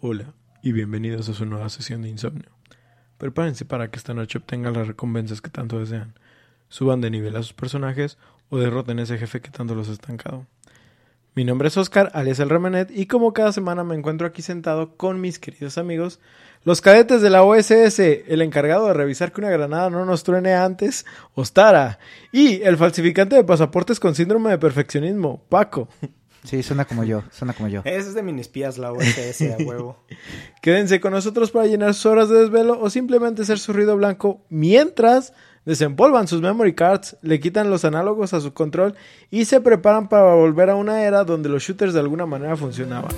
Hola y bienvenidos a su nueva sesión de insomnio. Prepárense para que esta noche obtengan las recompensas que tanto desean. Suban de nivel a sus personajes o derroten a ese jefe que tanto los ha estancado. Mi nombre es Oscar, alias el Remenet, y como cada semana me encuentro aquí sentado con mis queridos amigos, los cadetes de la OSS, el encargado de revisar que una granada no nos truene antes, Ostara, y el falsificante de pasaportes con síndrome de perfeccionismo, Paco. Sí, suena como yo, suena como yo. Ese es de minispías, la OSS, a huevo. Quédense con nosotros para llenar sus horas de desvelo o simplemente ser su ruido blanco mientras desempolvan sus memory cards, le quitan los análogos a su control y se preparan para volver a una era donde los shooters de alguna manera funcionaban.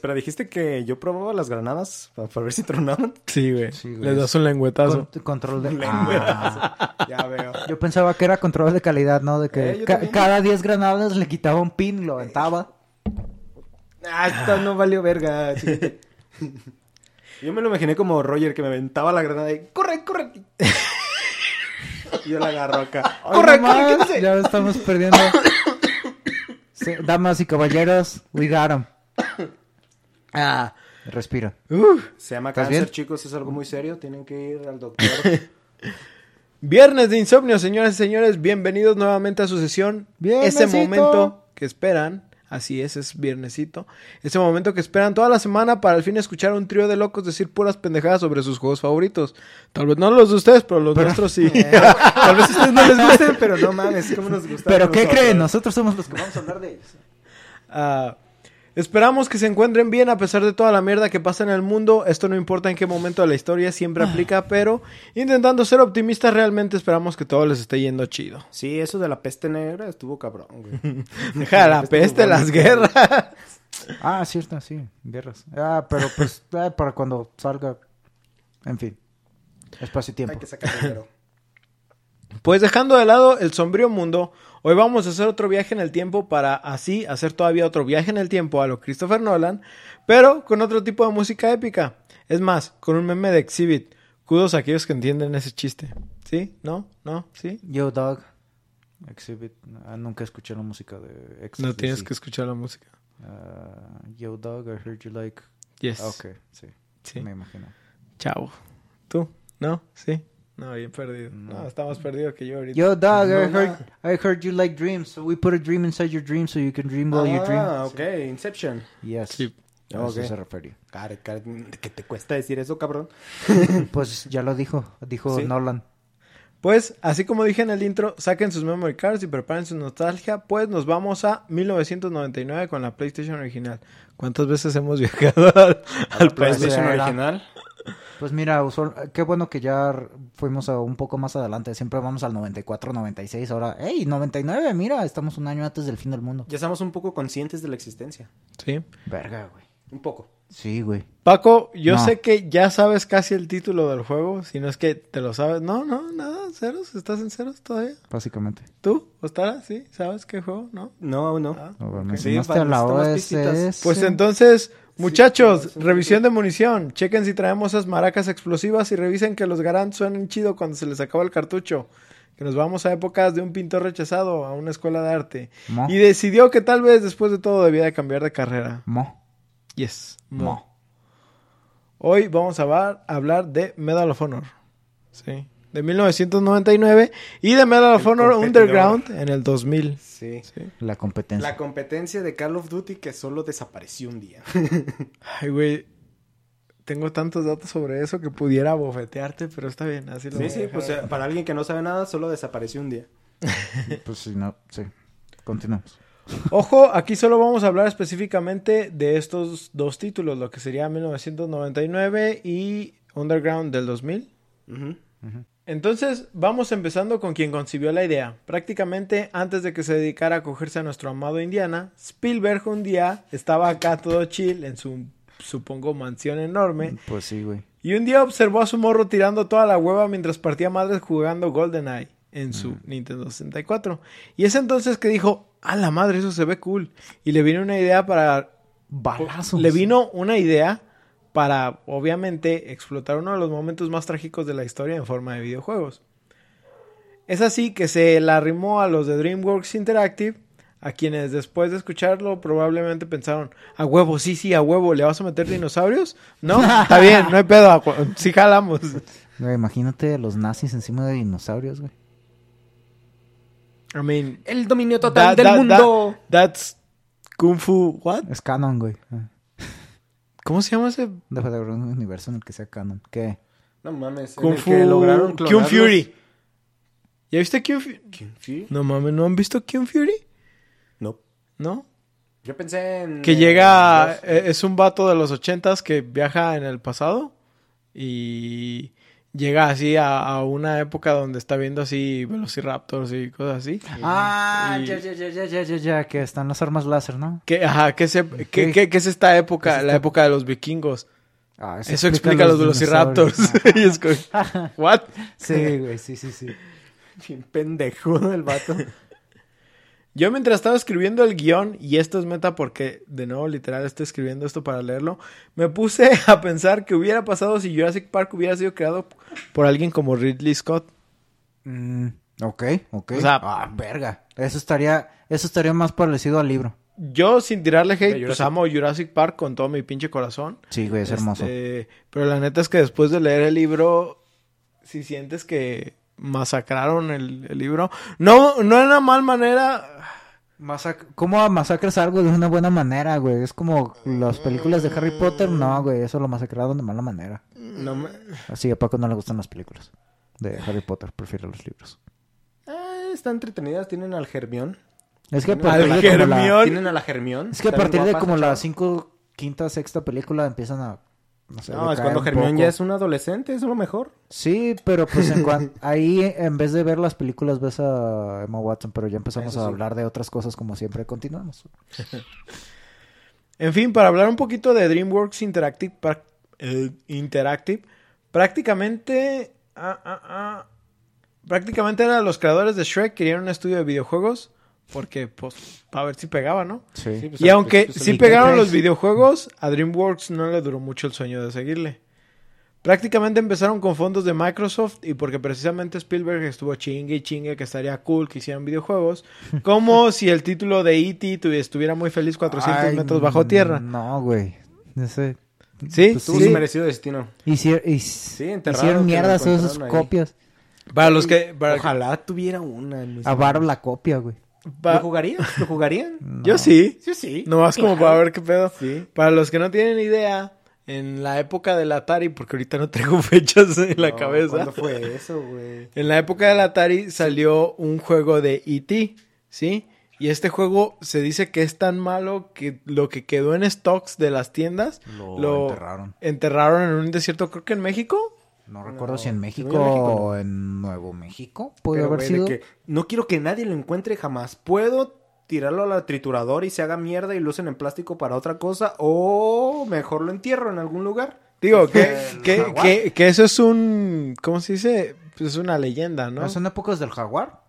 Espera, dijiste que yo probaba las granadas para, para ver si tronaban. Sí, güey. Sí. Les das un lengüetazo. Con- control de... Lengüetazo. Ah. Ya veo. Yo pensaba que era control de calidad, ¿no? De que Eh, yo ca- también. cada 10 granadas le quitaba un pin, lo aventaba. Ah, esto no valió verga. Yo me lo imaginé como Roger que me aventaba la granada y ¡corre, corre! Y yo la agarro acá. ¡Corre, corre! Ya estamos perdiendo. Sí, damas y caballeros, we got 'em. Ah, respira. Se llama ¿Estás cáncer, bien? chicos. Es algo muy serio. Tienen que ir al doctor. Viernes de insomnio, señoras y señores, bienvenidos nuevamente a su sesión. Ese Viernesito. momento que esperan, así es, es viernesito. Ese momento que esperan toda la semana para al fin escuchar a un trío de locos decir puras pendejadas sobre sus juegos favoritos. Tal vez no los de ustedes, pero los nuestros sí. Tal vez a ustedes no les gusten, pero no mames. ¿Cómo nos gusta? Pero ¿qué creen? Nosotros somos los que vamos a hablar de ellos. Ah, esperamos que se encuentren bien a pesar de toda la mierda que pasa en el mundo. Esto no importa en qué momento de la historia, siempre aplica, pero intentando ser optimistas, realmente esperamos que todo les esté yendo chido. Sí, eso de la peste negra estuvo cabrón, güey. Deja la peste, las guerras. Ah, cierto, sí, guerras. Ah, pero pues ah, para cuando salga. En fin. Espacio y tiempo. Hay que sacar dinero. Pues dejando de lado el sombrío mundo, hoy vamos a hacer otro viaje en el tiempo para así hacer todavía otro viaje en el tiempo a lo Christopher Nolan, pero con otro tipo de música épica. Es más, con un meme de Exhibit. Kudos a aquellos que entienden ese chiste. ¿Sí? ¿No? ¿No? ¿Sí? Yo, Dog. Exhibit. Ah, nunca escuché la música de Exhibit. No tienes que escuchar la música. Ah, Yo, Dog, I heard you like. Yes. Ah, Ok, sí. Sí. Me imagino. Chao. ¿Tú? ¿No? ¿Sí? No, bien perdido. No. No, está más perdido que yo ahorita. Yo, Dog, I, No, heard, I heard you like dreams. So we put a dream inside your dream so you can dream while you dream. Ah, ok. Inception. Yes. Sí. A eso Ok. se refería. Care, care, ¿Qué te cuesta decir eso, cabrón? Pues ya lo dijo. Dijo Sí. Nolan. Pues, así como dije en el intro, saquen sus memory cards y preparen su nostalgia, pues nos vamos a 1999 con la PlayStation original. ¿Cuántas veces hemos viajado al, al PlayStation? Original. Pues mira, usual- qué bueno que ya fuimos a un poco más adelante. Siempre vamos al 94, 96. Ahora, ¡hey! 99, mira, estamos un año antes del fin del mundo. Ya estamos un poco conscientes de la existencia. Sí. Verga, güey. Un poco. Sí, güey. Paco, yo No. sé que ya sabes casi el título del juego, si no es que te lo sabes. No, no, nada, ceros, estás en ceros todavía. Básicamente. ¿Tú, Ostara? ¿Sí? ¿Sabes qué juego? ¿No? No, no. Ah. A ver, Ok. me Sí, a la. OSS. Pues entonces, muchachos, sí, revisión de munición. Chequen si traemos esas maracas explosivas y revisen que los Garant suenen chido cuando se les acaba el cartucho. Que nos vamos a épocas de un pintor rechazado a una escuela de arte. Mo. Y decidió que tal vez después de todo debía de cambiar de carrera. Mo. Yes. Mo. Mo. Hoy vamos a hablar, a hablar de Medal of Honor. Sí. De 1999 y de Medal of El Honor. Underground en el 2000. Sí. Sí. La competencia. La competencia de Call of Duty que solo desapareció un día. Ay, güey. Tengo tantos datos sobre eso que pudiera bofetearte, pero está bien, así lo voy Sí, a sí, dejar. pues para alguien que no sabe nada, solo desapareció un día. Pues sí, no, sí. Continuamos. Ojo, aquí solo vamos a hablar específicamente de estos dos títulos, lo que sería 1999 y Underground del 2000. Ujú. Entonces, vamos empezando con quien concibió la idea. Prácticamente antes de que se dedicara a cogerse a nuestro amado Indiana, Spielberg un día estaba acá todo chill en su, supongo, mansión enorme. Pues sí, güey. Y un día observó a su morro tirando toda la hueva mientras partía madres jugando GoldenEye en su Nintendo 64. Y es entonces que dijo, a la madre, eso se ve cool. Y le viene una idea para Balazos. le vino una idea para, obviamente, explotar uno de los momentos más trágicos de la historia en forma de videojuegos. Es así que se la arrimó a los de DreamWorks Interactive, a quienes después de escucharlo probablemente pensaron, a huevo, sí, sí, a huevo, ¿le vas a meter dinosaurios? No, está bien, no hay pedo, sí jalamos. Güey, imagínate a los nazis encima de dinosaurios, güey. I mean, El dominio total that- del that- mundo. that- that's Kung Fu, what? Es canon, güey. ¿Cómo se llama ese? Deja de haber un universo en el que sea canon. ¿Qué? No mames. en el Fu, que lograron Kung. Fury. ¿Ya viste Kung Fury? ¿Kung Fury? No mames, ¿no han visto Kung Fury? No. ¿No? Yo pensé en... Que llega, los- eh, es un vato de los ochentas que viaja en el pasado y llega así a, a una época donde está viendo así velociraptors y cosas así. Ah, Y- ya, ya, ya, ya, ya, ya, ya, que están las armas láser, ¿no? Que, ajá, que, se, que, que- que es esta época, la época de los vikingos. Ah, Eso explica los velociraptors. y es como, ¿what? Sí, güey, sí, sí, sí. Bien pendejo el vato. Yo mientras estaba escribiendo el guion, y esto es meta porque, de nuevo, literal, estoy escribiendo esto para leerlo, me puse a pensar que hubiera pasado si Jurassic Park hubiera sido creado por alguien como Ridley Scott. Mm, ok, ok. O sea- ah, verga. Eso estaría, eso estaría más parecido al libro. Yo, sin tirarle hate, pues Jurassic- amo Jurassic Park con todo mi pinche corazón. Sí, güey, es hermoso. Este, pero la neta es que después de leer el libro, si sientes que masacraron el, el libro, no, no en una mal manera. Masac- ¿Cómo masacras algo de una buena manera, güey? Es como las películas de Harry Potter. No, güey, eso lo masacraron de mala manera. No me... Así, a Paco no le gustan las películas de Harry Potter, prefiere los libros. Ah, están entretenidas. Tienen al Germión. Es que a partir de como la. Tienen a la Germión. es que a partir de como la cinco, quinta, sexta película empiezan a... No, sé, No, es cuando Germión ya es un adolescente. Es lo mejor. Sí, pero pues en cuan- ahí en vez de ver las películas ves a Emma Watson, pero ya empezamos Eso a sí. hablar de otras cosas como siempre. Continuamos. En fin, para hablar un poquito de DreamWorks Interactive, eh, Interactive prácticamente, ah, ah, ah, prácticamente eran los creadores de Shrek querían un estudio de videojuegos porque, pues, para ver si pegaba, ¿no? Sí. Sí, pues, Y aunque pues, sí pegaron ¿qué los videojuegos, a DreamWorks no le duró mucho el sueño de seguirle. Prácticamente empezaron con fondos de Microsoft y porque precisamente Spielberg estuvo chingue y chingue que estaría cool que hicieran videojuegos, como si el título de E.T. tu- estuviera muy feliz 400 Ay, metros bajo tierra. No, güey. Ese... ¿Sí? Pues Tuvo Sí. su merecido destino. Hicier- y- hicieron mierda todas esas copias. Para los que... para- Ojalá tuviera una. Avaro manos. la copia, güey. Pa- ¿Lo jugarían? ¿Lo jugarían? Yo sí. Sí, sí. No más como para ver qué pedo. Sí. Para los que no tienen idea, en la época del Atari, porque ahorita no tengo fechas en la cabeza. ¿Cuándo fue eso, güey? En la época del Atari salió un juego de E.T., ¿sí? Y este juego se dice que es tan malo que lo que quedó en stocks de las tiendas Lo enterraron. enterraron en un desierto, creo que en México. No recuerdo No, si en México yo en México no. o en Nuevo México. Puede Pero, haber sido. que no quiero que nadie lo encuentre jamás. Puedo tirarlo a la trituradora y se haga mierda y lo usen en plástico para otra cosa. O mejor lo entierro en algún lugar. Digo, que, que, que, que eso es un... ¿Cómo se dice? Pues es una leyenda, ¿no? ¿No son épocas del jaguar?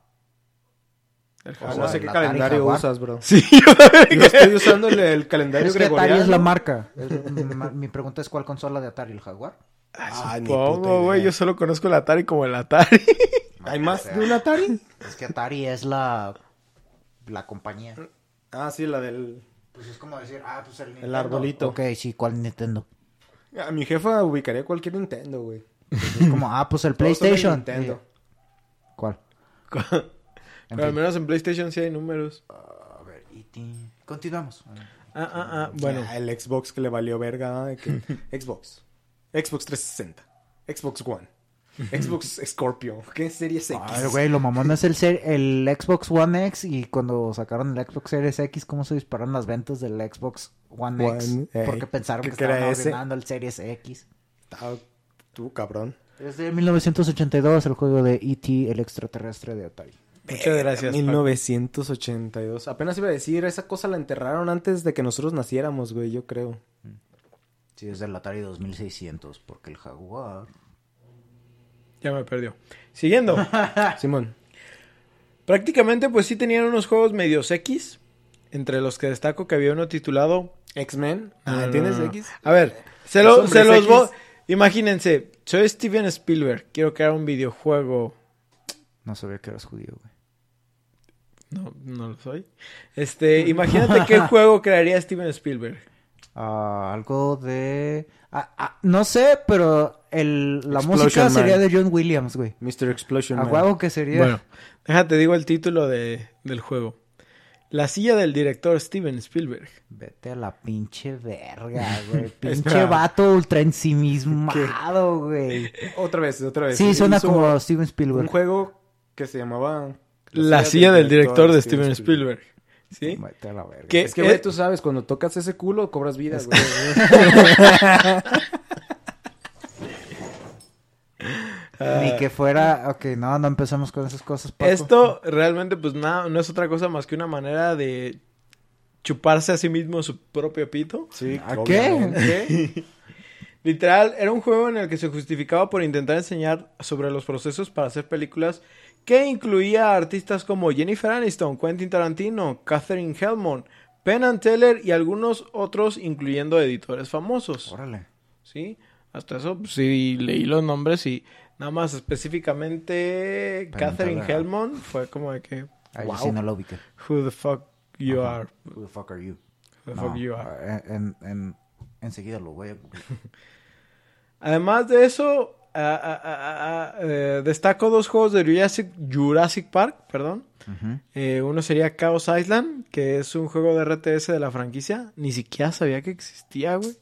El jaguar. no sé qué calendario Jaguar. usas, bro. Sí, Yo estoy usando el, el calendario Es que Atari gregoriano. es la marca. Mi pregunta es cuál consola de Atari, el jaguar. Ah, Supongo, güey. Yo solo conozco el Atari como el Atari. ¿Hay más de un Atari? Es que Atari es la la compañía. Ah, sí, la del... Pues es como decir, ah, pues el Nintendo. arbolito. Ok, sí, ¿cuál Nintendo? A mi jefa ubicaría cualquier Nintendo, güey. Es como, ah, pues el PlayStation. Nintendo. Eh, ¿Cuál? Pero al menos en PlayStation sí hay números. A ver, E.T. Continuamos. Ah, ah, ah. Bueno. Ah, el Xbox que le valió verga. que- Xbox. Xbox 360. Xbox One. Xbox Scorpio. ¿Qué series X? Ay, güey, lo mamón es el, ser- el Xbox One X y cuando sacaron el Xbox Series X, ¿cómo se dispararon las ventas del Xbox One, One, X? ey, Porque pensaron ¿qué que estaban arruinando el Series X. Ah, tú, cabrón. Es de 1982 el juego de E.T. el extraterrestre de Atari. Muchas gracias. Paco. 1982. Apenas iba a decir, esa cosa la enterraron antes de que nosotros naciéramos, güey, yo creo. Sí, es del Atari 2600, porque el Jaguar... Ya me perdió. Siguiendo. Simón. Prácticamente, pues sí tenían unos juegos medios X. entre los que destaco que había uno titulado... X-Men. Ah, no, ¿Tienes no. X? A ver, se, Los lo- se los voy... Imagínense, soy Steven Spielberg, quiero crear un videojuego... No sabía que eras judío, güey. No, no lo soy. Este, imagínate qué juego crearía Steven Spielberg. Algo de... ah, ah, no sé, pero el, la Explosion música Man. sería de John Williams, güey. Mr. Explosion A huevo que sería... Bueno, déjate digo el título de, del juego. La silla del director Steven Spielberg. Vete a la pinche verga, güey. Pinche vato ultra ensimismado, güey. Otra vez, otra vez. Sí, suena Hizo como Steven Un Spielberg. juego que se llamaba... La silla del director de Steven Spielberg. ¿Sí? Vete a la verga. Es que, güey, tú sabes, cuando tocas ese culo, cobras vida, güey. Ni que fuera... Ok, no, no empezamos con esas cosas, Paco. Esto realmente pues nada, no es otra cosa más que una manera de chuparse a sí mismo su propio pito. Sí, ¿A obviamente. Literal, era un juego en el que se justificaba por intentar enseñar sobre los procesos para hacer películas que incluía a artistas como Jennifer Aniston, Quentin Tarantino, Catherine Hellman, Penn and Teller y algunos otros, incluyendo editores famosos. Órale. ¿Sí? Hasta eso, pues, sí, leí los nombres y nada más específicamente Penn Catherine. Hellman fue como de que, Ahí wow, sí no lo ubiqué. who the fuck you are, Who the fuck are you? who the No, fuck you are. En, en- enseguida lo voy a. Además de eso, ah, ah, ah, eh, destaco dos juegos de Jurassic, Jurassic Park, perdón. Eh, uno sería Chaos Island, que es un juego de RTS de la franquicia. Ni siquiera sabía que existía, güey.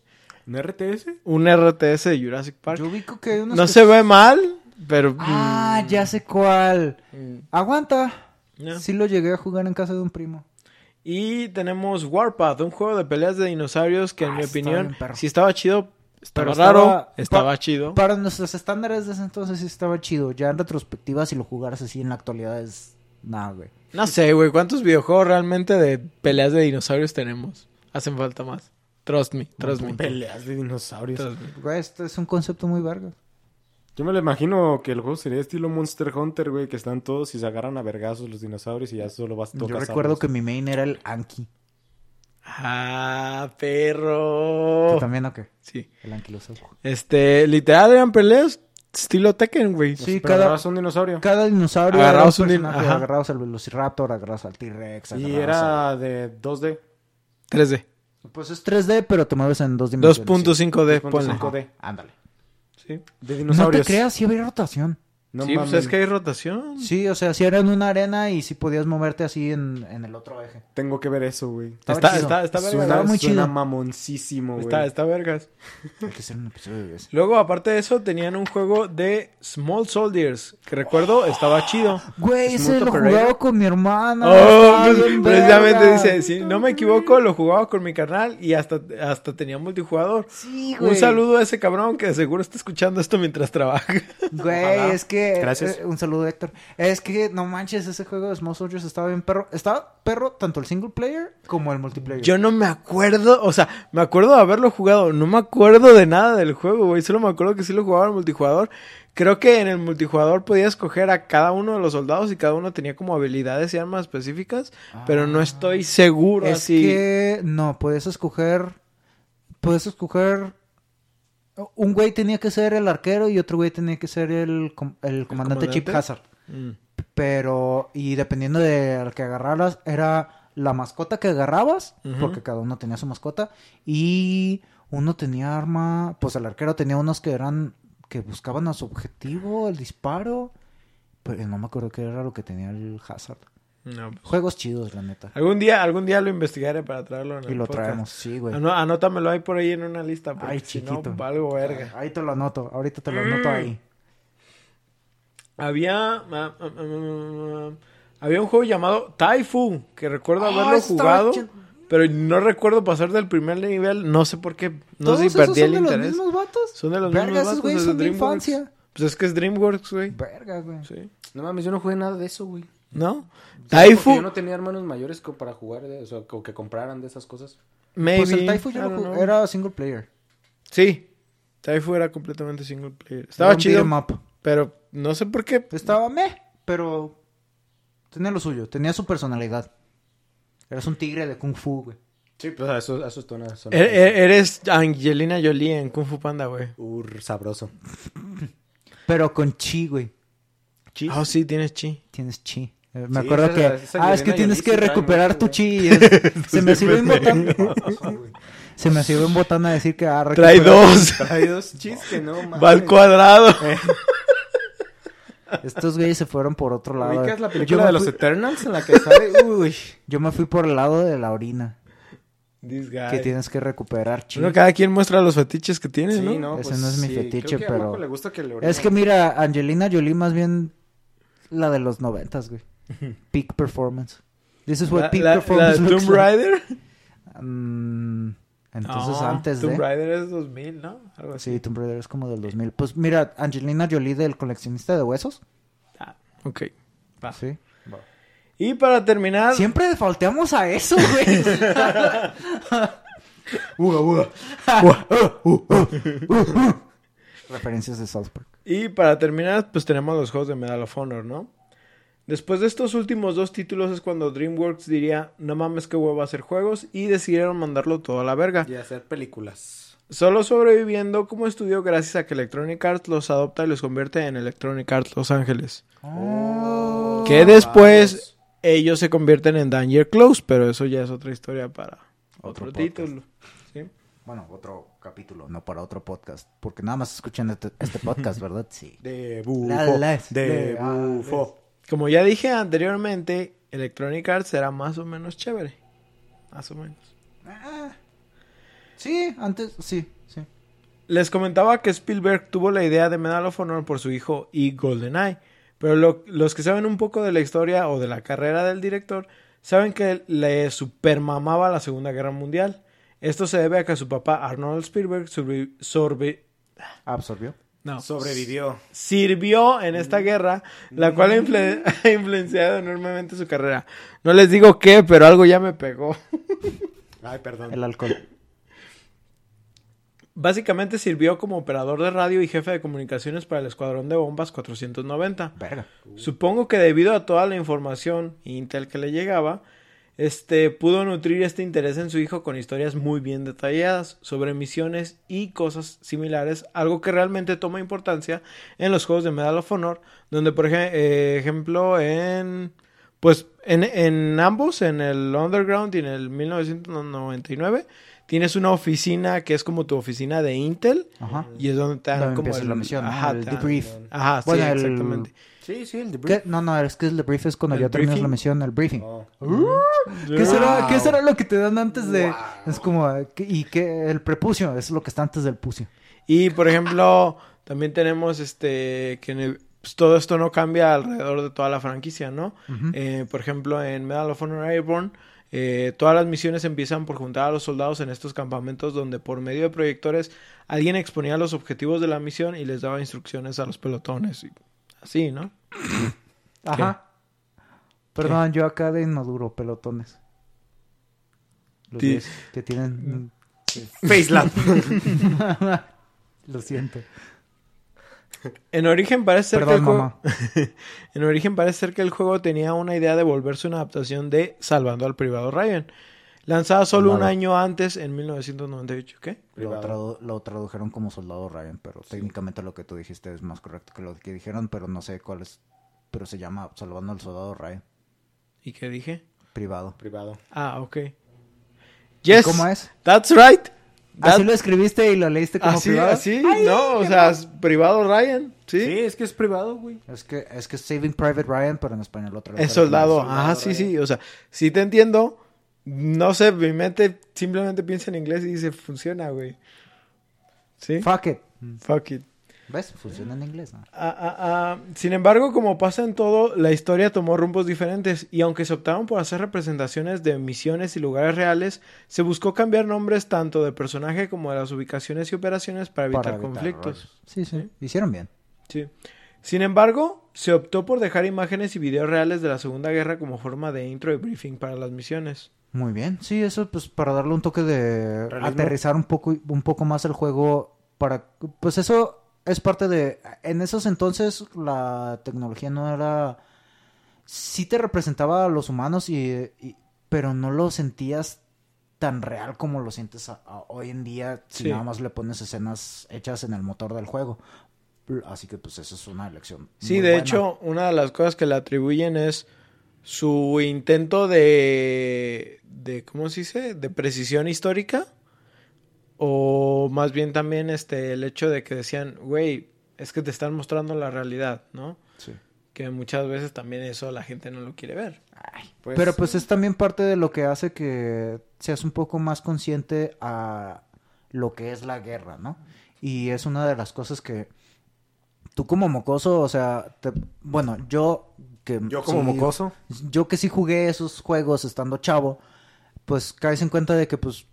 ¿Un RTS? Un RTS de Jurassic Park. Yo ubico que hay unos No que- se ve mal, pero... Ah, ya sé cuál. mm, Aguanta. Sí lo llegué a jugar en casa de un primo. Y tenemos Warpath, un juego de peleas de dinosaurios que en mi opinión, si estaba chido, estaba raro, estaba- pa- chido. Para nuestros estándares de ese entonces sí estaba chido. Ya en retrospectiva, si lo jugaras así en la actualidad es... Nada, güey. No sé, güey, ¿cuántos videojuegos realmente de peleas de dinosaurios tenemos? Hacen falta más. Trust me, trust me. Peleas de dinosaurios. Trust me. Güey, este es un concepto muy verga. Yo me lo imagino que el juego sería estilo Monster Hunter, güey, que están todos y se agarran a vergazos los dinosaurios y ya solo vas Yo tocas recuerdo armas. que mi main era el Anki. Ah, ¿Tú perro. también o qué? Sí. El Ankylosaur. Este, literal eran peleas estilo Tekken, güey. Sí, cada, agarras un dinosaurio. cada dinosaurio Agarrabas era un din- personaje. ajá. Agarrabas al Velociraptor, agarrabas al T-Rex. Y agarrabas era de 2D. 3D. al- Pues es 3D, pero te mueves en dos dimensiones. 2.5D, 2.5D. ponle. Ajá. Sí. Ándale. Sí. De No te dinosaurios. creas, sí había rotación. No sí, pues es que hay rotación. Sí, o sea, si era en una arena y si podías moverte así en, en el otro eje. Tengo que ver eso, güey. Está, chido. está, está vergas. Suena, Estaba muy suena chido. mamoncísimo, güey. Está, está vergas. Hay que hacer un episodio de eso. Luego, aparte de eso, tenían un juego de Small Soldiers, que recuerdo estaba chido. Güey, ese lo jugaba con mi hermana. Oh, pues, precisamente verga. dice, si no me equivoco, lo jugaba con mi carnal y hasta, hasta tenía multijugador. Sí, güey. Un saludo a ese cabrón que seguro está escuchando esto mientras trabaja. Güey, es que... Gracias. eh, un saludo, Héctor. Es que, no manches, ese juego de Small Soldiers estaba bien perro. Estaba perro tanto el single player como el multiplayer. Yo no me acuerdo, o sea, me acuerdo de haberlo jugado, no me acuerdo de nada del juego, güey, solo me acuerdo que sí lo jugaba en multijugador. Creo que en el multijugador podías escoger a cada uno de los soldados y cada uno tenía como habilidades y armas específicas, pero no estoy seguro Es así. que, no, puedes escoger... Puedes escoger... Un güey tenía que ser el arquero y otro güey tenía que ser el, com- el comandante Chip comandante? Hazard. Mm. Pero, y dependiendo de al que agarraras, era la mascota que agarrabas, porque cada uno tenía su mascota, y uno tenía arma, pues el arquero tenía unos que eran, que buscaban a su objetivo, el disparo, pero no me acuerdo qué era lo que tenía el Hazard. No, pues, Juegos chidos, la neta. Algún día, algún día lo investigaré para traerlo en Y el lo podcast. traemos, sí, güey. Anó- anótamelo ahí por ahí en una lista, porque Ay, si chiquito. no, valgo verga. Ahí te lo anoto, ahorita te lo Mm. anoto ahí. Había. ah, ah, ah, ah, había un juego llamado Taifu, que recuerdo Ah, haberlo jugado. Pero no recuerdo pasar del primer nivel. No sé por qué. No ¿Todos sé si esos perdí son el de interés. los mismos vatos? Son de los Verga, mismos esos vatos, de son de infancia. Pues es que es DreamWorks, güey. Verga, güey. Sí. No mames, yo no jugué nada de eso, güey. ¿No? Porque Taifu, Yo no tenía hermanos mayores co- para jugar, de, o sea, o que compraran de esas cosas. maybe. Pues el Taifu yo lo era single player. Sí. Taifu era completamente single player. Estaba Era chido, up. pero no sé por qué. Estaba meh, pero tenía lo suyo, tenía su personalidad. Eres un tigre de Kung Fu, güey. Sí, pues a eso, a eso suena- E- e- Eres Angelina Jolie en Kung Fu Panda, güey. Ur, sabroso. Pero con chi, güey. Chis. Oh, sí, tienes chi. Tienes chi. Eh, Me Sí, acuerdo esa- que... esa ah, es que tienes que recuperar mucho, tu chi. se me sirve en botana. se me sirve en botana decir que... Ah, Trae dos. Trae dos chis que no, mames. Va al cuadrado. Estos güeyes se fueron por otro lado. ¿Ubicas la película de los fui- Eternals en la que sale? Uy. Yo me fui por el lado de la orina. This guy. Que tienes que recuperar chi. Bueno, cada quien muestra los fetiches que tiene, Sí, ¿no? no, Ese pues no es mi sí, fetiche, creo que a pero- le gusta que le Es que mira, Angelina Jolie más bien la de los noventas, güey. Peak performance. This is what La, peak la- la performance de looks Tomb like. Raider. Mm, entonces No, antes Tomb de... Raider es 2000, ¿no? Algo así. Sí, Tomb Raider es como del 2000. Pues mira, Angelina Jolie del coleccionista de huesos. Ah, ok. Va. Sí. Y para terminar, Siempre falteamos a eso, güey. Referencias de South Park. y para terminar, pues tenemos los juegos de Medal of Honor, ¿no? Después de estos últimos dos títulos es cuando DreamWorks diría, no mames que huevo hacer juegos y decidieron mandarlo todo a la verga. Y hacer películas. Solo sobreviviendo como estudio gracias a que Electronic Arts los adopta y los convierte en Electronic Arts Los Ángeles. Oh. que después ellos se convierten en Danger Close, pero eso ya es otra historia para otro, título. ¿sí? Bueno, otro capítulo, no para otro podcast. Porque nada más escuchan este, este podcast, ¿verdad? Sí. De bufo. La las de de bufo. Como ya dije anteriormente, Electronic Arts era más o menos chévere. Más o menos. Ah, sí, antes, sí, sí. Les comentaba que Spielberg tuvo la idea de Medal of Honor por su hijo y GoldenEye, pero lo- los que saben un poco de la historia o de la carrera del director saben que le supermamaba la Segunda Guerra Mundial. Esto se debe a que su papá Arnold Spielberg sorbi- sorbi- Absorbió. No, Sobrevivió. sirvió en esta guerra, la cual ha influ- ha influenciado enormemente su carrera. No les digo qué, pero algo ya me pegó. Ay, perdón. El alcohol. Básicamente sirvió como operador de radio y jefe de comunicaciones para el Escuadrón de Bombas 490. Verga. Supongo que debido a toda la información e intel que le llegaba, este pudo nutrir este interés en su hijo con historias muy bien detalladas sobre misiones y cosas similares, algo que realmente toma importancia en los juegos de Medal of Honor, donde por ej- eh, ejemplo en pues en, en ambos, en el Underground y en el 1999, tienes una oficina que es como tu oficina de Intel Ajá. y es donde te dan como el, la misión, ajá, El te dan- debrief. Ajá, Bueno, sí, el- exactamente. Sí, sí, el debrief. ¿Qué? No, no, es que el debrief es cuando ¿El ya terminas la misión, el briefing. Oh. ¿Qué, será, Wow. ¿Qué será lo que te dan antes de...? Es como... eh, ¿qué- ¿Y qué? El prepucio es lo que está antes del pucio. Y por ejemplo, también tenemos este que en el- pues, todo esto no cambia alrededor de toda la franquicia, ¿no? Eh, por ejemplo, en Medal of Honor Airborne, eh, todas las misiones empiezan por juntar a los soldados en estos campamentos donde por medio de proyectores alguien exponía los objetivos de la misión y les daba instrucciones a los pelotones. Y así, ¿no? Ajá. Perdón, yo acá de inmaduro, pelotones. Los Ti- diez que tienen... Facelap. Lo siento. En origen parece ser que Perdón, juego... mamá. en origen parece ser que el juego tenía una idea de volverse una adaptación de Salvando al Privado Ryan. Lanzada solo un año antes, en 1998. ¿Qué? Lo, tradu- lo tradujeron como soldado Ryan, pero técnicamente lo que tú dijiste es más correcto que lo que dijeron, pero no sé cuál es. Pero se llama Salvando al Soldado Ryan, ¿Y qué dije? privado. Privado. Ah, ok. Yes. ¿Cómo es? That's right. Así lo escribiste y lo leíste como así, privado. así. no, o sea, es privado Ryan. Sí. Sí, es que es privado, güey. Es que es que es Saving Private Ryan, pero en español lo tradujeron Es soldado. Ajá, sí, sí. O sea, sí te entiendo. No sé, mi mente simplemente piensa en inglés y dice, funciona, güey. ¿Sí? Fuck it. Fuck it. ¿Ves? Funciona en inglés, ¿no? Ah, ah, ah. Sin embargo, como pasa en todo, la historia tomó rumbos diferentes y aunque se optaron por hacer representaciones de misiones y lugares reales, se buscó cambiar nombres tanto de personaje como de las ubicaciones y operaciones para evitar, Para evitar conflictos. rollos. Sí, sí. Hicieron bien. Sí. Sin embargo, se optó por dejar imágenes y videos reales de la Segunda Guerra como forma de intro y briefing para las misiones. Muy bien. Sí, eso pues para darle un toque de Realismo. aterrizar un poco un poco más el juego para pues eso es parte de en esos entonces la tecnología no era sí te representaba a los humanos y, y, pero no lo sentías tan real como lo sientes a- a- hoy en día si Sí. nada más le pones escenas hechas en el motor del juego. Así que pues eso es una elección. Sí, de buena. hecho, una de las cosas que le atribuyen es su intento de, de ¿cómo se dice? De precisión histórica. O más bien también este el hecho de que decían, güey, es que te están mostrando la realidad, ¿no? Sí. Que muchas veces también eso la gente no lo quiere ver. Pues, Pero pues es también parte de lo que hace que seas un poco más consciente a lo que es la guerra, ¿no? Y es una de las cosas que tú como mocoso, o sea, te- bueno, yo que Yo como sí- mocoso. yo que sí jugué esos juegos estando chavo, pues caes en cuenta de que pues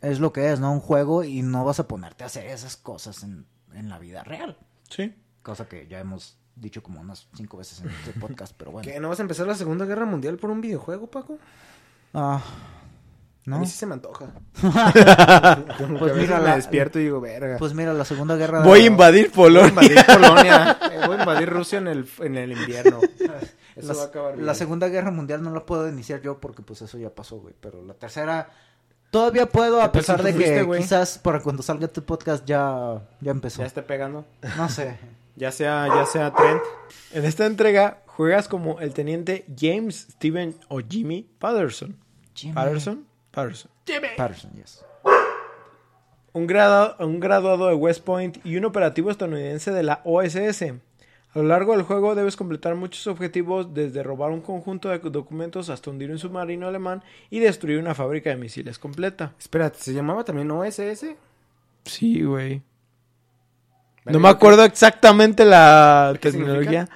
es lo que es, ¿no? Un juego y no vas a ponerte a hacer esas cosas en, en la vida real. Sí. Cosa que ya hemos dicho como unas cinco veces en este podcast, pero bueno. ¿Qué? ¿No vas a empezar la Segunda Guerra Mundial por un videojuego, Paco? Ah, A ¿no? mí sí se me antoja. Pues a mira, me la- despierto y digo, verga. Pues mira, la Segunda Guerra... Voy a invadir voy a Polonia. invadir Polonia. Eh, Voy a invadir Rusia en el, en el invierno. Eso La, va a acabar bien. la Segunda Guerra Mundial no la puedo iniciar yo porque pues eso ya pasó, güey. Pero la tercera todavía puedo, a ¿Qué tal si pesar de que güey? quizás para cuando salga tu podcast ya, ya empezó. Ya esté pegando. No sé. Ya sea, ya sea Trent. En esta entrega juegas como el teniente James Steven o Jimmy Patterson. Jimmy Patterson. Patterson. Patterson, yes. un, grado- un graduado de West Point y un operativo estadounidense de la OSS. A lo largo del juego debes completar muchos objetivos, desde robar un conjunto de documentos hasta hundir un submarino alemán y destruir una fábrica de misiles completa. Espérate, ¿se llamaba también OSS? Sí, güey. No me acuerdo exactamente la ¿Qué tecnología.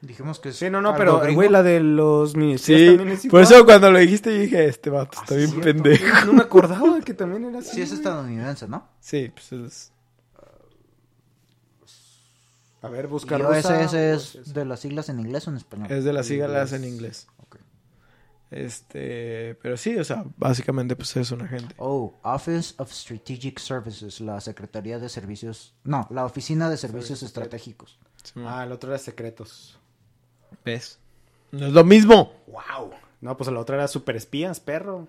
Dijimos que Sí, no, no, pero, güey, la de los ministerios Sí, también es por eso cuando lo dijiste yo dije, este vato está Ah, bien pendejo. No me acordaba que también era así. Sí, es estadounidense, ¿no? Sí, pues es... A ver, Y buscar OSS es de las siglas en inglés o en español. Es de las siglas en Inglés. inglés. Ok. Este, pero sí, o sea, básicamente pues es un agente. Oh, Office of Strategic Services, la Secretaría de Servicios... No, la Oficina de Servicios Estratégicos. Ah, el otro era secretos. ¿Ves? No es lo mismo. Wow. No, pues la otra era super espías, perro.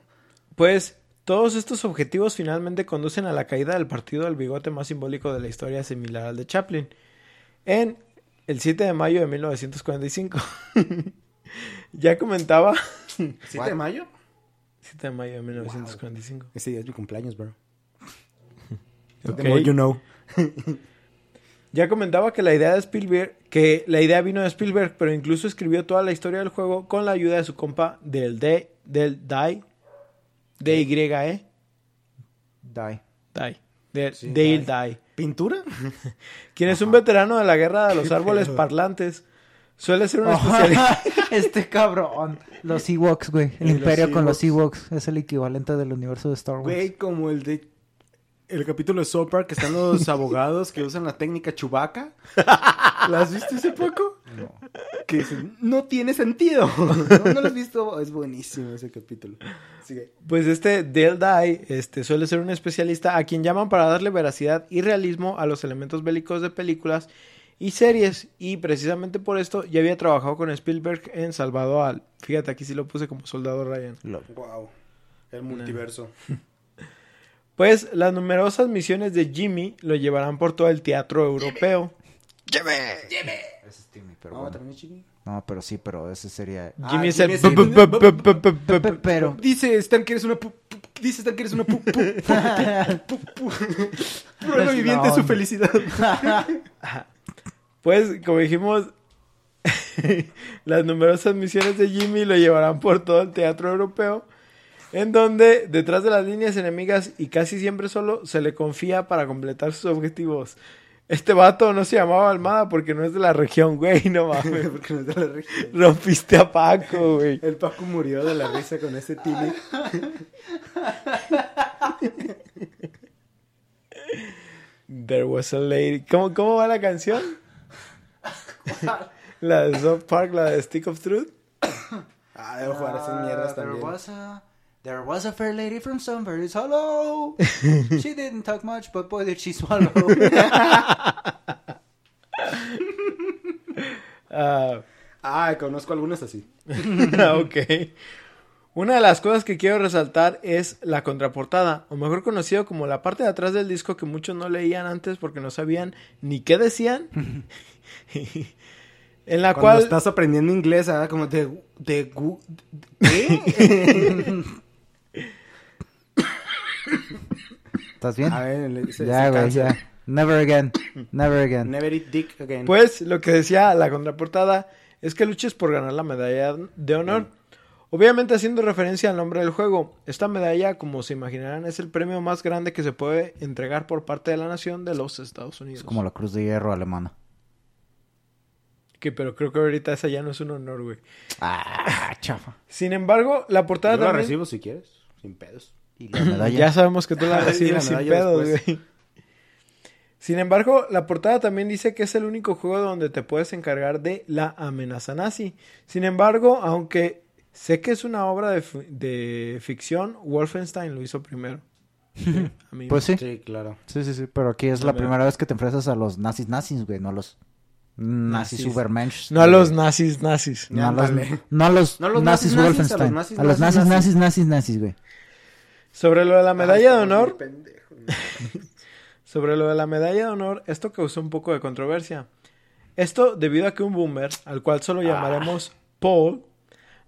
Pues todos estos objetivos finalmente conducen a la caída del partido del bigote más simbólico de la historia similar al de Chaplin. En el 7 de mayo de 1945. ya comentaba. 7 What? de mayo. 7 de mayo de 1945. Ese día es mi cumpleaños, bro. Ok. The more you know. Ya comentaba que la idea de Spielberg, que la idea vino de Spielberg, pero incluso escribió toda la historia del juego con la ayuda de su compa del D, del DAI, D-Y-E, Die. DAI, de, Sí, Dale Dai. Dai, ¿Pintura? quien es un veterano de la guerra de los árboles pedo. parlantes. Suele ser un Oh, especialista. este cabrón. Los Ewoks, güey. El Y los imperio con los Ewoks. Es el equivalente del universo de Star Wars. Güey, como el de... El capítulo de South Park que están los abogados que usan la técnica Chubaca. ¿La has visto hace poco? No. Que no tiene sentido. ¿No, no lo has visto? Es buenísimo ese capítulo. Sigue. Pues este Dale Dye este, suele ser un especialista a quien llaman para darle veracidad y realismo a los elementos bélicos de películas y series. Y precisamente por esto ya había trabajado con Spielberg en Salvado al. Fíjate, aquí sí lo puse como soldado Ryan. Wow. El multiverso. Pues las numerosas misiones de Jimmy lo llevarán por todo el teatro europeo. Ese es Timmy, pero No, bueno. también es chiqui. No, pero sí, pero ese sería... Ah, Jimmy es el. es el- Pe- pe- Pero... Dice Stan que eres una Dice Stan que eres una Prueba viviente su felicidad. Pues, como dijimos, las numerosas misiones de Jimmy lo llevarán por todo el teatro europeo, en donde, detrás de las líneas enemigas y casi siempre solo, se le confía para completar sus objetivos. Este vato no se llamaba Almada porque no es de la región, güey, no mames. Porque no es de la región. Rompiste a Paco, güey. El Paco murió de la risa con ese Timmy. There was a lady. ¿Cómo, cómo va la canción? La de South Park, la de Stick of Truth. Ah, debo jugar esas mierdas There también. was a... There was a fair lady from Sunbury's. Hello. she didn't talk much, but boy did she swallow. Ah, Ah, conozco algunas así. ok. Una de las cosas que quiero resaltar es la contraportada, o mejor conocido como la parte de atrás del disco que muchos no leían antes porque no sabían ni qué decían. en la Cuando cual estás aprendiendo inglés, ¿ah? como de... de ¿Qué? ¿Estás bien? A ver, se- ya, se güey, ya. Never again. Never again. Never eat dick again. Pues lo que decía la contraportada es que luches por ganar la medalla de honor. Obviamente haciendo referencia al nombre del juego. Esta medalla, como se imaginarán, es el premio más grande que se puede entregar por parte de la nación de los Estados Unidos. Es como la Cruz de Hierro alemana. Que, pero creo que ahorita esa ya no es un honor, güey. Ah, chafa. Sin embargo, la portada Yo la también... recibo si quieres, sin pedos. Y la medalla. Ya sabemos que tú la recibes sin medalla pedos, güey. Sin embargo, la portada también dice que es el único juego donde te puedes encargar de la amenaza nazi. Sin embargo, aunque sé que es una obra de, de ficción, Wolfenstein lo hizo primero. Sí, a mí Pues sí. Sí, claro. Sí, sí, sí. Pero aquí es la primera vez que te enfrentas a los nazis nazis, güey. No a los nazis Nazis. Ubermensch. No a los nazis nazis. No a los, no a los No a los nazis, nazis, nazis, a los Wolfenstein. nazis, a los nazis, nazis, nazis, nazis, nazis, güey. Sobre lo de la medalla de honor, pendejo. Sobre lo de la medalla de honor, esto causó un poco de controversia. Esto debido a que un boomer, al cual solo llamaremos Paul,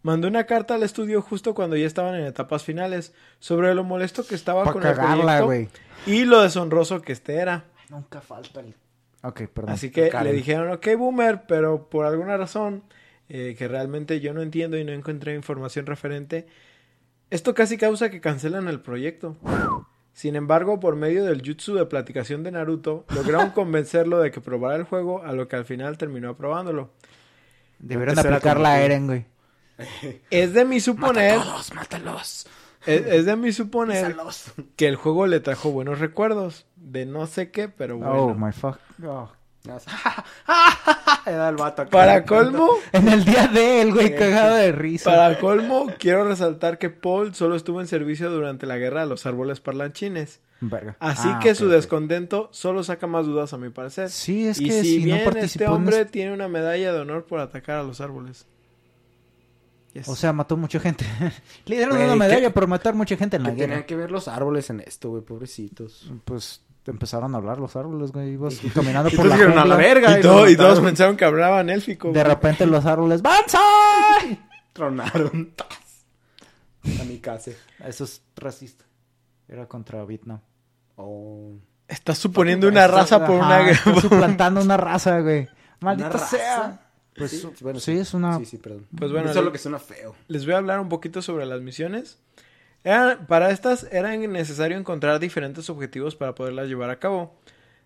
mandó una carta al estudio justo cuando ya estaban en etapas finales sobre lo molesto que estaba Pa' con el cagarla, proyecto güey. y lo deshonroso que este era. Nunca falta el... Ok, perdón. Así que Karen. le dijeron, ok, boomer, pero por alguna razón eh, que realmente yo no entiendo y no encontré información referente, esto casi causa que cancelen el proyecto. Sin embargo, por medio del jutsu de platicación de Naruto, lograron convencerlo de que probara el juego, a lo que al final terminó aprobándolo. Deberían Antes era aplicar como la que- Eren, güey. Es de mi suponer, Mátalos, mátalos. es, es de mi suponer Písalos. que el juego le trajo buenos recuerdos de no sé qué, pero bueno. Oh, my fuck. Oh. Era el vato acá. Para colmo, En el día de él, güey, cagado de risa. Para colmo, quiero resaltar que Paul solo estuvo en servicio durante la guerra de los árboles parlanchines. Verga. Así Ah, que su descontento solo saca más dudas a mi parecer. Sí, es y que si, si, bien no participó este hombre tiene una medalla de honor por atacar a los árboles. Yes. O sea, mató mucha gente. Le dieron una ¿qué- medalla por matar mucha gente en la guerra. tenían que ver los árboles en esto, güey, pobrecitos. Pues empezaron a hablar los árboles, güey. Ibas caminando por todos la a verga. y, todo- y todos mataron. pensaron que hablaban élfico. De güey. repente los árboles ¡Banzai! Tronaron. ¡Tas! A mi casa. Eso es racista. Era contra Vietnam. Oh. Estás suponiendo una raza por una Ajá, está guerra. suplantando una raza, güey. Maldita sea. Pues Sí, bueno, sí, es una... Sí, sí, perdón. Pues bueno, Eso es lo que suena feo. Les voy a hablar un poquito sobre las misiones. Para estas era necesario encontrar diferentes objetivos para poderlas llevar a cabo.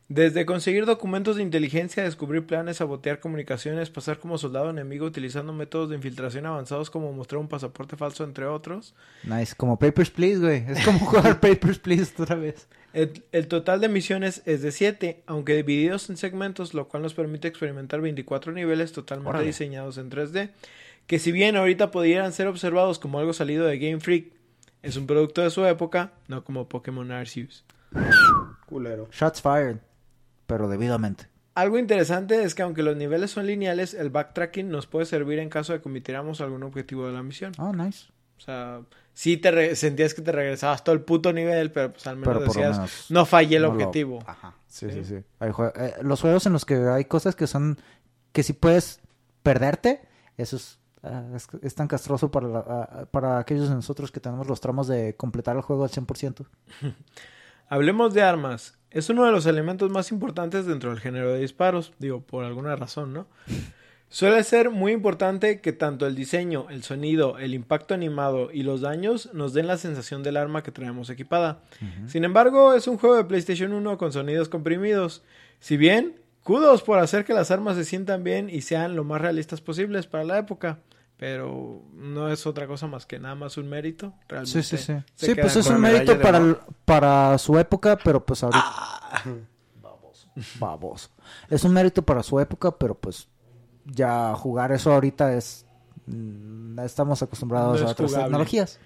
Desde conseguir documentos de inteligencia, descubrir planes, sabotear comunicaciones, pasar como soldado enemigo utilizando métodos de infiltración avanzados como mostrar un pasaporte falso, entre otros. Nice, como Papers, Please, güey. Es como jugar Papers, Please otra vez. El, el total de misiones es de 7, aunque divididos en segmentos, lo cual nos permite experimentar 24 niveles totalmente Órale. diseñados en 3D, que si bien ahorita pudieran ser observados como algo salido de Game Freak, es un producto de su época, no como Pokémon Arceus. Culero. Shots fired. Pero debidamente. Algo interesante es que aunque los niveles son lineales, el backtracking nos puede servir en caso de que omitiéramos algún objetivo de la misión. Oh, nice. O sea, sí te re- sentías que te regresabas todo el puto nivel, pero pues al menos Pero decías, menos no fallé el no lo- objetivo. Ajá. Sí, Sí. sí, sí. Hay jue- eh, los juegos en los que hay cosas que son... Que si puedes perderte, eso es... ah, es, es tan castroso para, la- ah, para aquellos de nosotros que tenemos los tramos de completar el juego al 100%. Hablemos de armas. Es uno de los elementos más importantes dentro del género de disparos, digo, por alguna razón, ¿no? Suele ser muy importante que tanto el diseño, el sonido, el impacto animado y los daños nos den la sensación del arma que traemos equipada. Sin embargo, es un juego de PlayStation 1 con sonidos comprimidos. Si bien, kudos por hacer que las armas se sientan bien y sean lo más realistas posibles para la época. Pero no es otra cosa más que nada más un mérito. Realmente Sí, sí, sí. Sí, pues es un mérito para, el- para su época, pero pues ahorita... Baboso. Es un mérito para su época, pero pues ya jugar eso ahorita es... mm, Estamos acostumbrados No a otras jugable. tecnologías.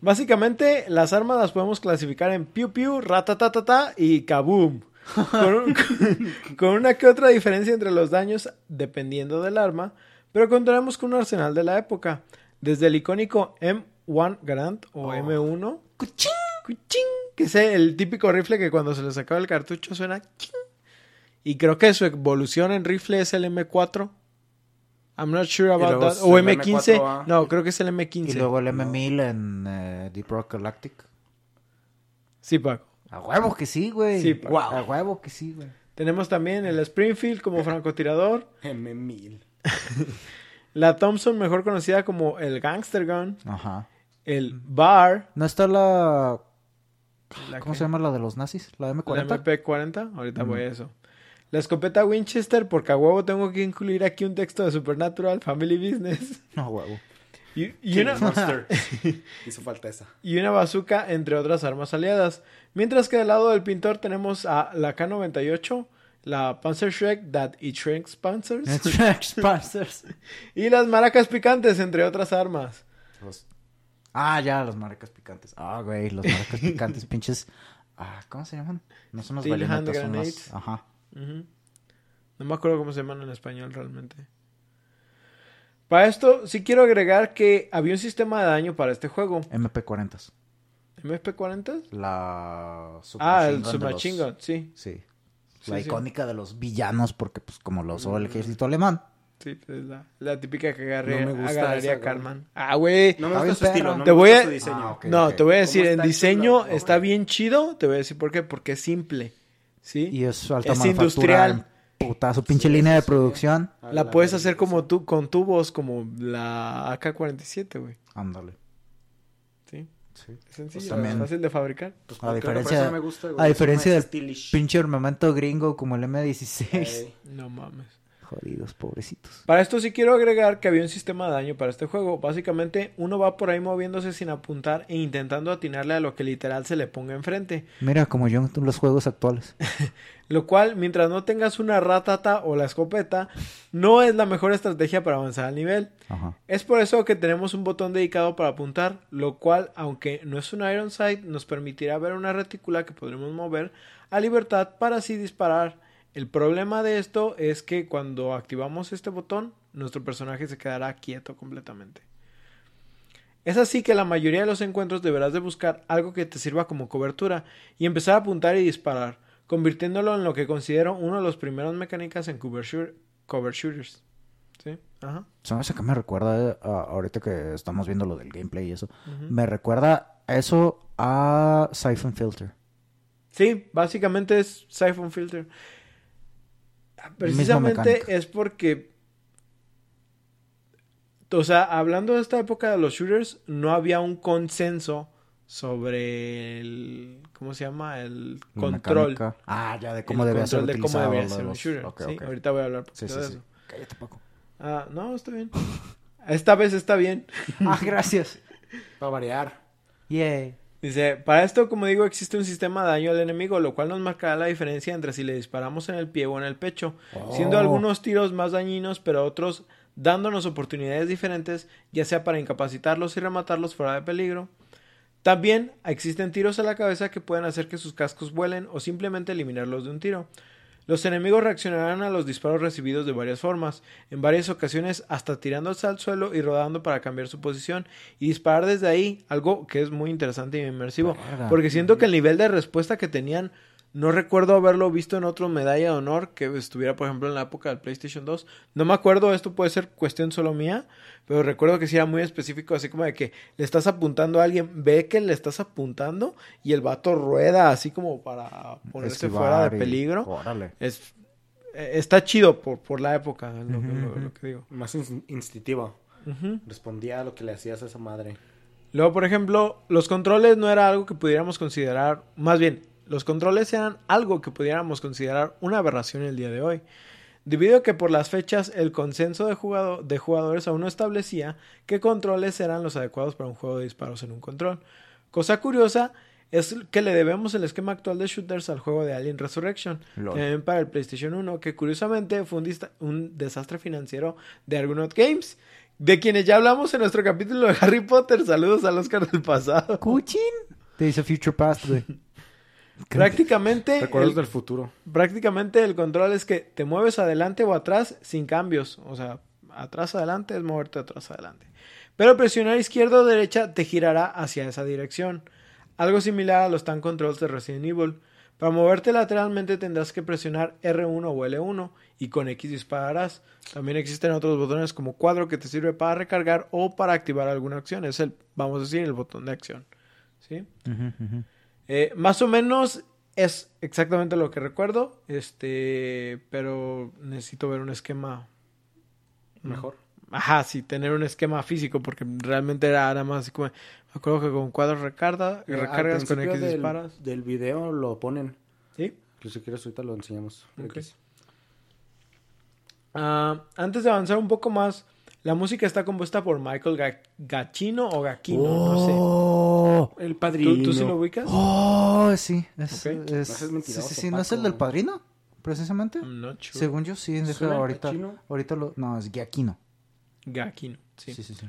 Básicamente, las armas las podemos clasificar en piu piu, ratatatata y kaboom. Con, un- con una que otra diferencia entre los daños dependiendo del arma, pero contaremos con un arsenal de la época. Desde el icónico M1 Garand o M1. Cuchín, cuchín, que es el típico rifle que cuando se le sacaba el cartucho suena. ching. Y creo que su evolución en rifle es el M4. I'm not sure about that. O el M15. M4A. No, creo que es el M15. Y luego el M1000 en eh, Deep Rock Galactic. Sí, Paco. A huevo que sí, güey. Sí, pa- Wow. A huevo que sí, güey. Tenemos también el Springfield como francotirador. M1000. La Thompson, mejor conocida como el Gangster Gun. Ajá. El Bar. ¿No está la... la ¿Cómo se llama la de los nazis? ¿La La M40? MP40. Ahorita voy a eso. La escopeta Winchester, porque a huevo tengo que incluir aquí un texto de Supernatural, Family Business. No, huevo. Y, y una. Hizo falta esa. y una bazooka, entre otras armas aliadas. Mientras que del lado del pintor tenemos a la K-98, la Panzerschreck That It Shrinks Panzers Sponsors. y las maracas picantes, entre otras armas. Los- Ah, ya, los maracas picantes. Ah, güey, los maracas picantes, pinches. Ah, ¿cómo se llaman? No son los bayonetas, son las- grenades. Ajá. No me acuerdo cómo se llaman en español realmente. Para esto, sí quiero agregar que había un sistema de daño para este juego. MP40. ¿MP40? La Ah, el submachine los- Gun, sí. Sí. Sí, La sí. icónica de los villanos, porque pues como lo usó el ejército alemán. Sí, pues, es la, la típica que agarré, No me gusta agarraría esa. Ah, güey. No me gusta su estilo. No Te me voy gusta a- su diseño. Ah, no, te voy a decir, ¿Cómo en está diseño chulo? está bien chido. Te voy a decir por qué. Porque es simple. ¿Sí? Y es alta Es industrial. en Putazo, pinche línea de producción. La puedes hacer como tú, con tubos como la AK-47, güey. Ándale. ¿Sí? Es sencillo, Pues también- es fácil de fabricar. Pues, A diferencia- eso me gusta, güey, A diferencia del pinche armamento gringo como el M16. Ey. No mames. Jodidos, pobrecitos. Para esto sí quiero agregar que había un sistema de daño para este juego. Básicamente, uno va por ahí moviéndose sin apuntar e intentando atinarle a lo que literal se le ponga enfrente. Mira, como yo en los juegos actuales. Lo cual, mientras no tengas una ratata o la escopeta, no es la mejor estrategia para avanzar al nivel. Ajá. Es por eso que tenemos un botón dedicado para apuntar, lo cual, aunque no es un Iron Sight, nos permitirá ver una retícula que podremos mover a libertad para así disparar. El problema de esto es que cuando activamos este botón, nuestro personaje se quedará quieto completamente. Es así que la mayoría de los encuentros deberás de buscar algo que te sirva como cobertura y empezar a apuntar y disparar, convirtiéndolo en lo que considero uno de los primeros mecánicas en cover, shoot- cover shooters. ¿Sí? Ajá. ¿Sabes a qué me recuerda eh, ahorita que estamos viendo lo del gameplay y eso? Me recuerda eso a Siphon Filter. Sí, básicamente es Siphon Filter. Precisamente es porque. O sea, hablando de esta época de los shooters, no había un consenso sobre el. ¿Cómo se llama? El control. mecánica. Ah, ya, de cómo el debía ser de cómo debería ser un los- shooter. Sí, ahorita voy a hablar Sí, poquito sí, de sí. eso. Cállate, Paco. Ah, no, está bien. Esta vez está bien. Ah, gracias. Para variar. Yay. Dice, para esto, como digo, existe un sistema de daño al enemigo, lo cual nos marcará la diferencia entre si le disparamos en el pie o en el pecho, siendo Oh. algunos tiros más dañinos, pero otros dándonos oportunidades diferentes, ya sea para incapacitarlos y rematarlos fuera de peligro. También existen tiros a la cabeza que pueden hacer que sus cascos vuelen o simplemente eliminarlos de un tiro. Los enemigos reaccionarán a los disparos recibidos de varias formas, en varias ocasiones hasta tirándose al suelo y rodando para cambiar su posición y disparar desde ahí, algo que es muy interesante y inmersivo, porque siento que el nivel de respuesta que tenían no recuerdo haberlo visto en otro medalla de honor que estuviera, por ejemplo, en la época del PlayStation 2. No me acuerdo, esto puede ser cuestión solo mía, pero recuerdo que sí era muy específico, así como de que le estás apuntando a alguien, ve que le estás apuntando y el vato rueda así como para ponerse Esquivar fuera de y- peligro. Órale. Es, eh, está chido por, por la época, es lo, lo- que digo. Más in- instintivo. Respondía a lo que le hacías a esa madre. Luego, por ejemplo, los controles no era algo que pudiéramos considerar, más bien, los controles eran algo que pudiéramos considerar una aberración el día de hoy. Debido a que por las fechas el consenso de, jugado- de jugadores aún no establecía qué controles eran los adecuados para un juego de disparos en un control. Cosa curiosa es que le debemos el esquema actual de shooters al juego de Alien Resurrection, también para el PlayStation 1, que curiosamente fue un, desastre financiero de Argonaut Games, de quienes ya hablamos en nuestro capítulo de Harry Potter. Saludos al Oscar del pasado. Cuchín. Te dice Future Past, güey. Prácticamente Recuerdos el, del futuro. prácticamente el control es que te mueves adelante o atrás sin cambios. O sea, atrás adelante es moverte atrás adelante. Pero presionar izquierda o derecha te girará hacia esa dirección. Algo similar a los Tank Controls de Resident Evil. Para moverte lateralmente tendrás que presionar R1 o L1 y con X dispararás. También existen otros botones como cuadro que te sirve para recargar o para activar alguna acción. Es el, vamos a decir, el botón de acción. ¿Sí? Eh, más o menos es exactamente lo que recuerdo. Este, pero necesito ver un esquema Mejor. Ajá, sí, tener un esquema físico, porque realmente era nada más así como. Me acuerdo que con cuadros recarga, Eh, recargas con X del, disparas. Del video lo ponen. ¿Sí? Pues si quieres ahorita lo enseñamos. Ok. Ah, antes de avanzar un poco más, la música está compuesta por Michael Ga- Gacchino o Gaquino, no sé. Oh, El ¿Tú, padrino. tú sí lo ubicas? oh, sí. Es, Ok. es- No sí, mentiroso, sí, sí, ¿No es el del padrino? Precisamente. Sure. Según yo, sí. Deja, ¿Suena ahorita, chino? ahorita lo. No, es Giaquino. Gaquino, sí. Sí, sí, sí.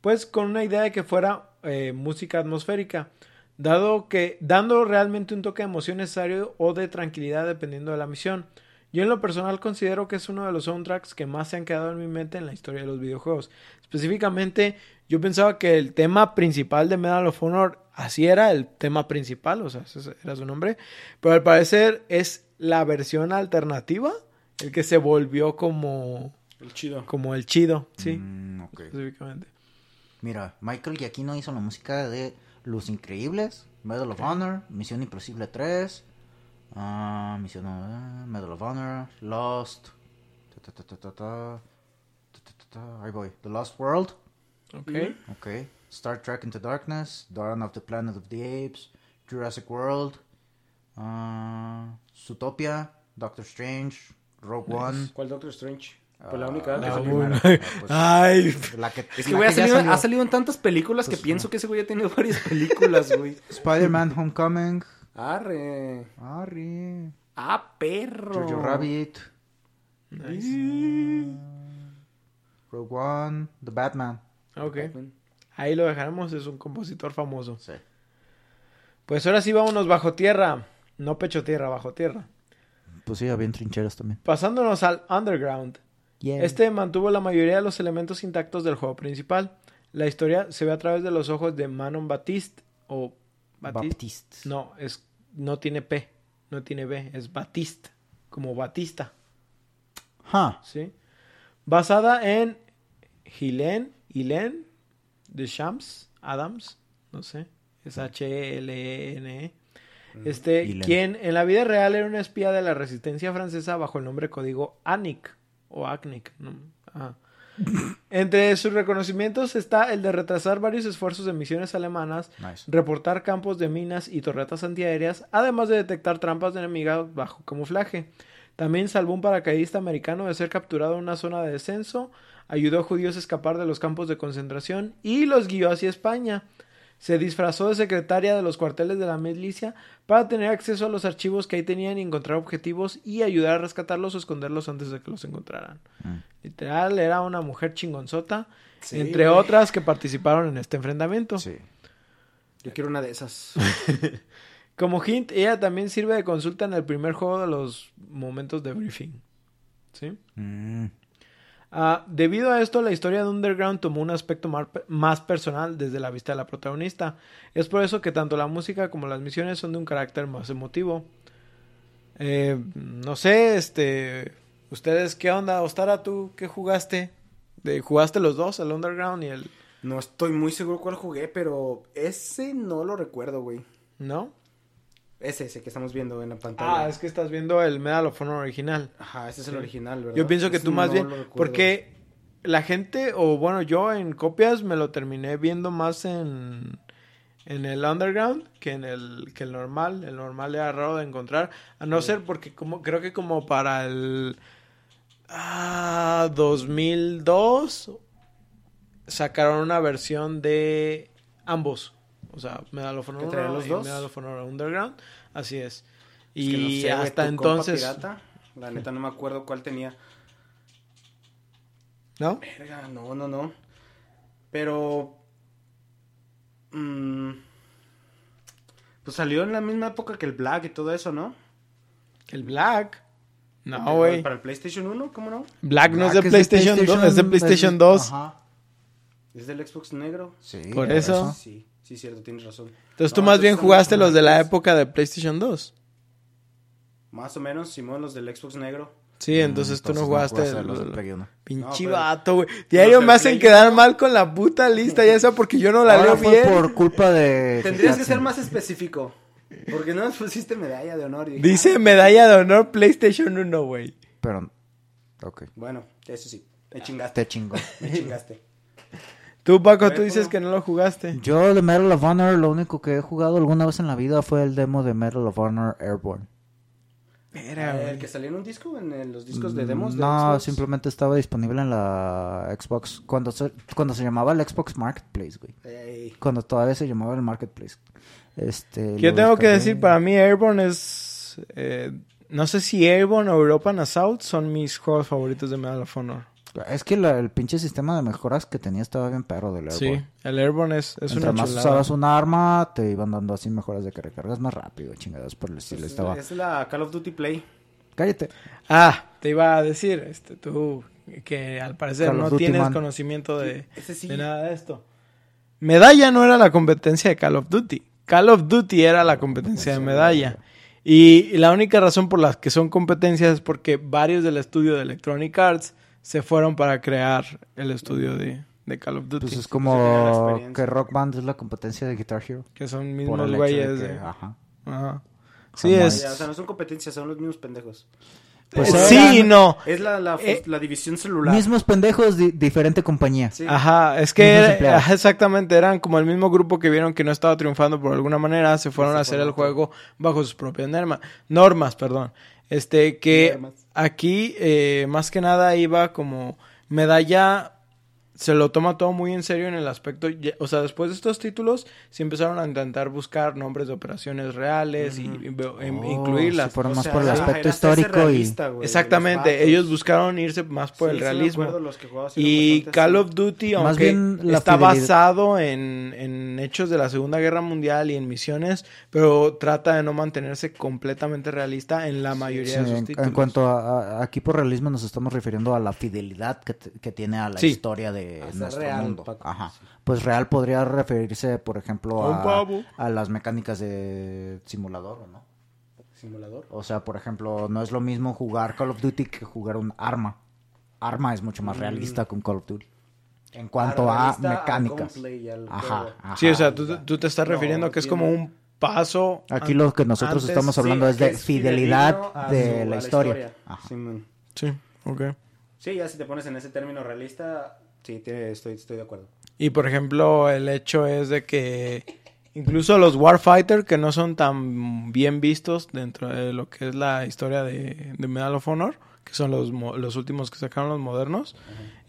Pues con una idea de que fuera eh, música atmosférica, dado que dando realmente un toque de emoción necesario o de tranquilidad dependiendo de la misión. Yo en lo personal considero que es uno de los soundtracks que más se han quedado en mi mente en la historia de los videojuegos. Específicamente, yo pensaba que el tema principal de Medal of Honor así era el tema principal, o sea, ese era su nombre, pero al parecer es la versión alternativa el que se volvió como El chido. como el chido, sí, Mm, ok. específicamente. Mira, Michael Giacchino hizo la música de Los Increíbles, Medal of Honor, Misión Imposible 3, Ah, uh, Mission uh, eh, Medal of Honor, Lost, ta ta ta ta ta ta, ta, ta, Hey boy, The Lost World. Okay. Mm-hmm. Okay. Star Trek Into Darkness, Dawn of the Planet of the Apes, Jurassic World, uh, Zootopia, Doctor Strange, Rogue nice. One. ¿Cuál Doctor Strange? Ah, pues la única. La, la pues, Ay. La que, es que, güey, ha, salido, salido, en tantas películas pues, que pienso no. que ese güey ha tenido varias películas, güey. Spider-Man Homecoming. Arre. Arri, Ah, perro. Jojo Rabbit, nice. Rogue One, The Batman. Ok. Ahí lo dejaremos, es un compositor famoso. Sí. Pues ahora sí vámonos bajo tierra. No pecho tierra, bajo tierra. Pues sí, había trincheras también. Pasándonos al underground. Este mantuvo la mayoría de los elementos intactos del juego principal. La historia se ve a través de los ojos de Manon Baptiste o Baptiste. No, es no tiene P, no tiene B, es Batiste, como Batista, Huh. ¿sí? Basada en Hilen, Hilen de Shams Adams, no sé, es H E E E. Este, quien en la vida real era una espía de la resistencia francesa bajo el nombre código Anik o Acnic. ¿no? Ajá. Entre sus reconocimientos está el de retrasar varios esfuerzos de misiones alemanas, Nice. reportar campos de minas y torretas antiaéreas, además de detectar trampas de enemigas bajo camuflaje. También salvó un paracaidista americano de ser capturado en una zona de descenso, ayudó a judíos a escapar de los campos de concentración y los guió hacia España. Se disfrazó de secretaria de los cuarteles de la milicia para tener acceso a los archivos que ahí tenían y encontrar objetivos y ayudar a rescatarlos o esconderlos antes de que los encontraran. Mm. Literal, era una mujer chingonzota, Sí, entre güey. otras que participaron en este enfrentamiento. Sí. Yo quiero una de esas. Como hint, ella también sirve de consulta en el primer juego de los momentos de briefing. ¿Sí? Mm. Ah, debido a esto, la historia de Underground tomó un aspecto más personal desde la vista de la protagonista. Es por eso que tanto la música como las misiones son de un carácter más emotivo. Eh, no sé, este... ¿Ustedes qué onda? Ostara, ¿tú qué jugaste? De, ¿Jugaste los dos, el Underground y el... No estoy muy seguro cuál jugué, pero ese no lo recuerdo, güey. ¿No? Ese, ese que estamos viendo en la pantalla. Ah, es que estás viendo el Medal of Honor original. Ajá, ese es el original, ¿verdad? Yo pienso que Ese tú más no bien, porque la gente, o bueno, yo en copias me lo terminé viendo más en, en el underground que en el, que el normal. El normal era raro de encontrar, a no ser porque como, creo que como para el ah, 2002 sacaron una versión de ambos. O sea, Medal of Honor ¿Que traían 1 los y dos? Medal of Honor Underground. Así es. Es Y que no sé, hasta entonces... pirata, la neta no me acuerdo cuál tenía. ¿No? Verga, no, no, no. Pero. mm, pues salió en la misma época que el Black y todo eso, ¿no? El Black. No, güey. Para el PlayStation 1, ¿cómo no? Black no es de Black PlayStation 2, es de PlayStation 2. Ajá. ¿Es del Xbox negro? Sí. Por era eso. Sí, sí, cierto, tienes razón. Entonces tú No, más bien jugaste los los de la época de PlayStation 2. Más o menos, Simón, los del Xbox negro. Sí, entonces, tú no jugaste. los Play uno. Pinche No, pero- vato, güey. Diario me hacen Play quedar mal con la puta lista, ya sea porque yo no la Ahora leo fue bien. por culpa de... Tendrías que ser más específico. Porque no nos pusiste medalla de honor. dije, Dice ah, medalla de honor PlayStation 1, güey. Pero... Ok. Bueno, eso sí. Me chingaste. Te chingo. Me chingaste. Tú, Paco, tú dices que no lo jugaste. Yo de Medal of Honor, lo único que he jugado alguna vez en la vida fue el demo de Medal of Honor Airborne. Era, el que salió en un disco, en los discos de demos. de No, Xbox. simplemente estaba disponible en la Xbox cuando se, cuando se llamaba el Xbox Marketplace, güey. Ey, Cuando todavía se llamaba el Marketplace. Este, Yo tengo que decir, para mí Airborne es... eh, no sé si Airborne o European Assault son mis juegos favoritos de Medal of Honor. Es que la- el pinche sistema de mejoras que tenía estaba bien perro del Sí, Airborne. el Airborne es, es Entre una más chulada. usabas un arma, te iban dando así mejoras de que recargas más rápido, chingadas por el estilo. pues, Estaba... Es la Call of Duty Play. Cállate. Ah, te iba a decir, este, tú, que al parecer Call no Duty, tienes man. conocimiento de, sí. de nada de esto. Medalla no era la competencia de Call of Duty. Call of Duty era la competencia de Medalla. Y la única razón por la que son competencias es porque varios del estudio de Electronic Arts se fueron para crear el estudio de, de Call of Duty. Pues es como que Rock Band es la competencia de Guitar Hero. que son mismos de güeyes. que- de- ajá. Ajá. Sí, Jamás. es. Ya, o sea, no son competencias, son los mismos pendejos. Pues eh, eran- sí y no. Es la, la, Eh, la división celular. Mismos pendejos, di- diferente compañía. Sí. Ajá, es que era- ajá, exactamente eran como el mismo grupo que vieron que no estaba triunfando por alguna manera, se fueron a hacer el juego bajo sus propias normas, normas, perdón. Este que aquí eh, más que nada iba como medalla se lo toma todo muy en serio en el aspecto, o sea, después de estos títulos se empezaron a intentar buscar nombres de operaciones reales y, y em- Oh, incluirlas. sí, O más sea, por el aspecto histórico y... Exactamente, ellos buscaron irse más por Sí, el sí realismo. los que sí Y Call of Duty, Más aunque bien está fidelidad. basado en, en hechos de la Segunda Guerra Mundial y en misiones, pero trata de no mantenerse completamente realista en la mayoría Sí, de sus en, títulos. en cuanto a, a- aquí por realismo nos estamos refiriendo a la fidelidad que, que tiene a la Sí. historia de A ser nuestro real, mundo. Paco, Ajá. sí. Pues real podría referirse, por ejemplo, A las mecánicas de simulador, ¿o no? Simulador. O sea, por ejemplo, no es lo mismo jugar Call of Duty que jugar un arma. Arma es mucho más realista que un Call of Duty. En cuanto a mecánicas. al Ajá. Sí, o sea, tú, tú te estás No, refiriendo que es como un paso. Aquí lo que nosotros antes- estamos hablando Sí, es de es fidelidad de su- la historia. Ajá. Simón. Sí, ok. Sí, ya si te pones en ese término realista, sí, tiene- estoy, estoy de acuerdo. Y por ejemplo, el hecho es de que incluso los Warfighter, que no son tan bien vistos dentro de lo que es la historia de, de Medal of Honor, que son los, mo- los últimos que sacaron los modernos,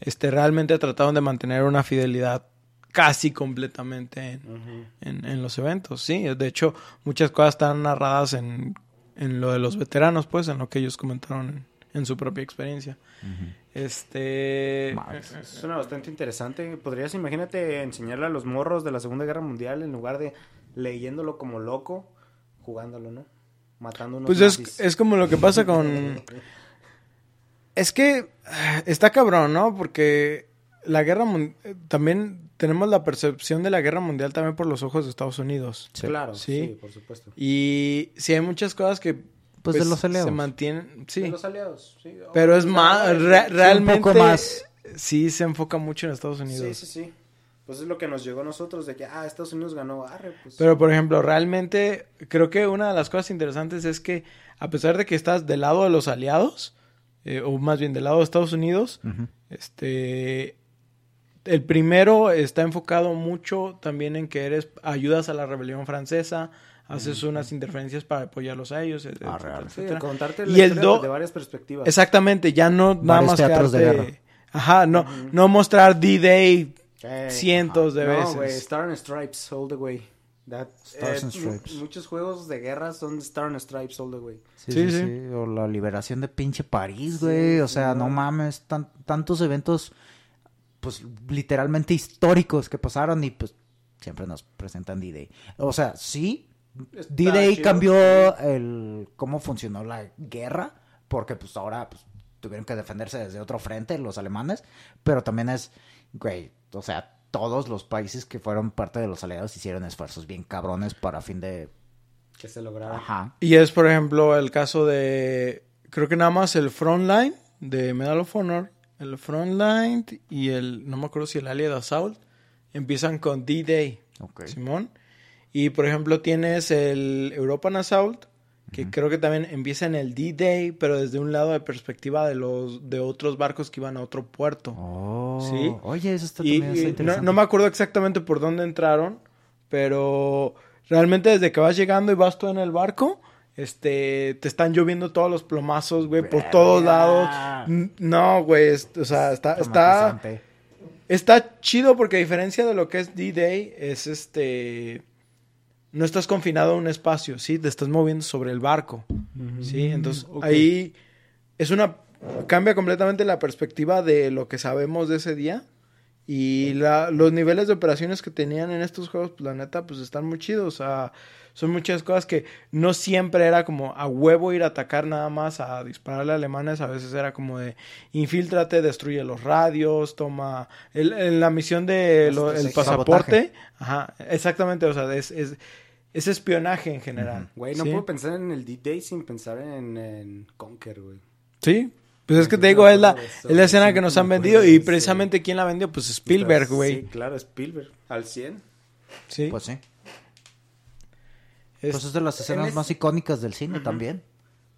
este realmente trataron de mantener una fidelidad casi completamente en, en, en los eventos, sí. De hecho, muchas cosas están narradas en, en lo de los veteranos, pues, en lo que ellos comentaron en, en su propia experiencia. Este... Mames. Suena bastante interesante. Podrías, imagínate, enseñarle a los morros de la Segunda Guerra Mundial en lugar de leyéndolo como loco, jugándolo, ¿no? Matando unos Pues es, es como lo que pasa con... Es que está cabrón, ¿no? Porque la guerra mun- también tenemos la percepción de la guerra mundial también por los ojos de Estados Unidos. Sí. Claro, Sí. sí. por supuesto. Y sí hay muchas cosas que Pues de los aliados. se mantienen, sí. De los aliados, sí. Pero es más, re- realmente poco más. sí se enfoca mucho en Estados Unidos. Sí, sí, sí. Pues es lo que nos llegó a nosotros de que, ah, Estados Unidos ganó, arre, pues. Pero, por ejemplo, realmente creo que una de las cosas interesantes es que a pesar de que estás del lado de los aliados, eh, o más bien del lado de Estados Unidos, este... El primero está enfocado mucho también en que eres ayudas a la rebelión francesa, haces unas interferencias para apoyarlos a ellos, etcétera, real. Sí, etcétera. contarte Y el do- de varias perspectivas. Exactamente, ya no nada más teatros de quedarte- guerra. Ajá, no, no mostrar D-Day cientos de no, veces. güey, Star and Stripes all the way. That, Stars eh, and Stripes. mu- Muchos juegos de guerra son Star and Stripes all the way. Sí, Sí, sí, sí. sí. O la liberación de pinche París, Sí, güey. o sea, no no. mames. tan- tantos eventos, pues, literalmente históricos que pasaron y, pues, siempre nos presentan D-Day. O sea, sí, D-Day cambió el cómo funcionó la guerra, porque, pues, ahora, pues, tuvieron que defenderse desde otro frente los alemanes. Pero también es, güey, o sea, todos los países que fueron parte de los aliados hicieron esfuerzos bien cabrones para fin de... Que se lograra. Ajá. Y es, por ejemplo, el caso de. Creo que nada más el Frontline de Medal of Honor, el Frontline y el. No me acuerdo si el Allied Assault empiezan con D-Day, Ok. Simón. Y por ejemplo, tienes el European Assault, que creo que también empieza en el D-Day, pero desde un lado de perspectiva de los de otros barcos que iban a otro puerto. Oh, Sí. Oye, eso está Y, también está no, me acuerdo exactamente por dónde entraron, pero realmente desde que vas llegando y vas tú en el barco, este, te están lloviendo todos los plomazos, güey, por todos lados. No, güey, o sea, está, está, está chido porque a diferencia de lo que es D-Day, es este, no estás confinado a un espacio, ¿sí? Te estás moviendo sobre el barco, ¿sí? Entonces, ahí es una, cambia completamente la perspectiva de lo que sabemos de ese día. Y la- los niveles de operaciones que tenían en estos juegos, pues la neta, pues están muy chidos. O sea, son muchas cosas que no siempre era como a huevo ir a atacar nada más, a dispararle a alemanes. A veces era como de infíltrate, destruye los radios, toma. El, en la misión de lo- el Sabotaje. pasaporte. Ajá, exactamente. O sea, es, es, es espionaje en general. Güey, no ¿sí? puedo pensar en el D-Day sin pensar en, en Conquer, güey. Sí. Pues es que te digo, es la, es la escena que nos han vendido. Y precisamente, ¿quién la vendió? Pues Spielberg, güey. Sí, claro, Spielberg. Al 100. Sí. Pues sí. Es- Pues es de las escenas es- más icónicas del cine también.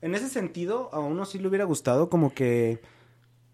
En ese sentido, a uno sí le hubiera gustado como que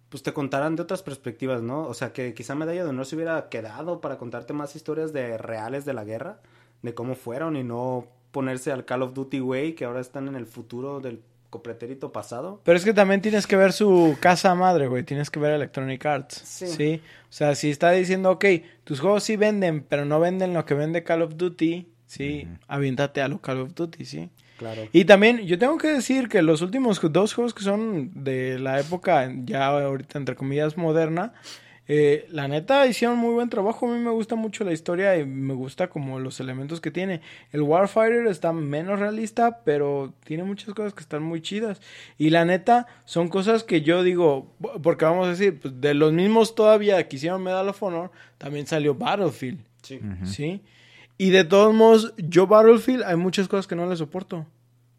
pues te contaran de otras perspectivas, ¿no? O sea, que quizá Medalla de Honor se hubiera quedado para contarte más historias de reales de la guerra, de cómo fueron y no ponerse al Call of Duty way que ahora están en el futuro del copretérito pasado. Pero es que también tienes que ver su casa madre, güey. Tienes que ver Electronic Arts. Sí. Sí. O sea, si está diciendo, ok, tus juegos sí venden, pero no venden lo que vende Call of Duty, sí, aviéntate a lo Call of Duty, sí. Claro. Y también, yo tengo que decir que los últimos dos juegos que son de la época, ya ahorita entre comillas moderna, eh, la neta hicieron muy buen trabajo. A mí me gusta mucho la historia y me gusta como los elementos que tiene. El Warfighter está menos realista, pero tiene muchas cosas que están muy chidas. Y la neta, son cosas que yo digo, porque vamos a decir, pues, de los mismos todavía que hicieron Medal of Honor, también salió Battlefield. Sí. ¿sí? Y de todos modos, yo Battlefield hay muchas cosas que no le soporto.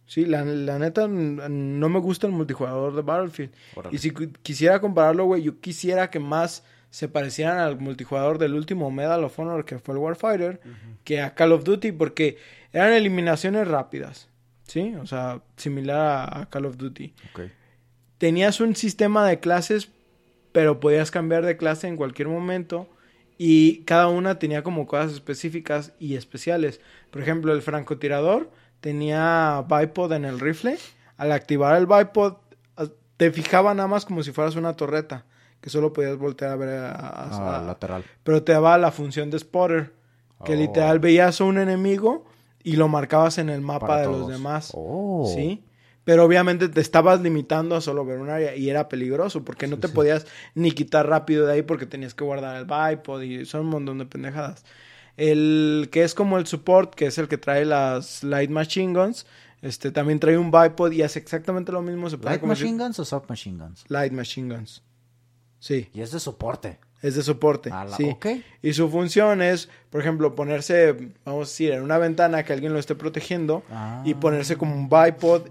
Sí, la, la neta no me gusta el multijugador de Battlefield. Órale. Y si quisiera compararlo, güey, yo quisiera que más se parecieran al multijugador del último Medal of Honor que fue el Warfighter que a Call of Duty porque eran eliminaciones rápidas, ¿sí? O sea, similar a, a Call of Duty. Tenías un sistema de clases, pero podías cambiar de clase en cualquier momento y cada una tenía como cosas específicas y especiales. Por ejemplo, el francotirador tenía bipod en el rifle. Al activar el bipod, a- te fijaba nada más como si fueras una torreta, que solo podías voltear a ver a- a- Ah, a- lateral. pero te daba la función de spotter, que Oh. literal veías a un enemigo y lo marcabas en el mapa Para de los demás. Oh. ¿Sí? Pero obviamente te estabas limitando a solo ver un área y era peligroso porque no te podías ni quitar rápido de ahí porque tenías que guardar el bipod y son un montón de pendejadas. El que es como el support, que es el que trae las light machine guns, este también trae un bipod y hace exactamente lo mismo. Se ¿Light si- machine guns o soft machine guns? Light machine guns. Sí, Y es de soporte. es de soporte. La- sí. Y su función es, por ejemplo, ponerse, vamos a decir, en una ventana que alguien lo esté protegiendo Ah. y ponerse como un bipod,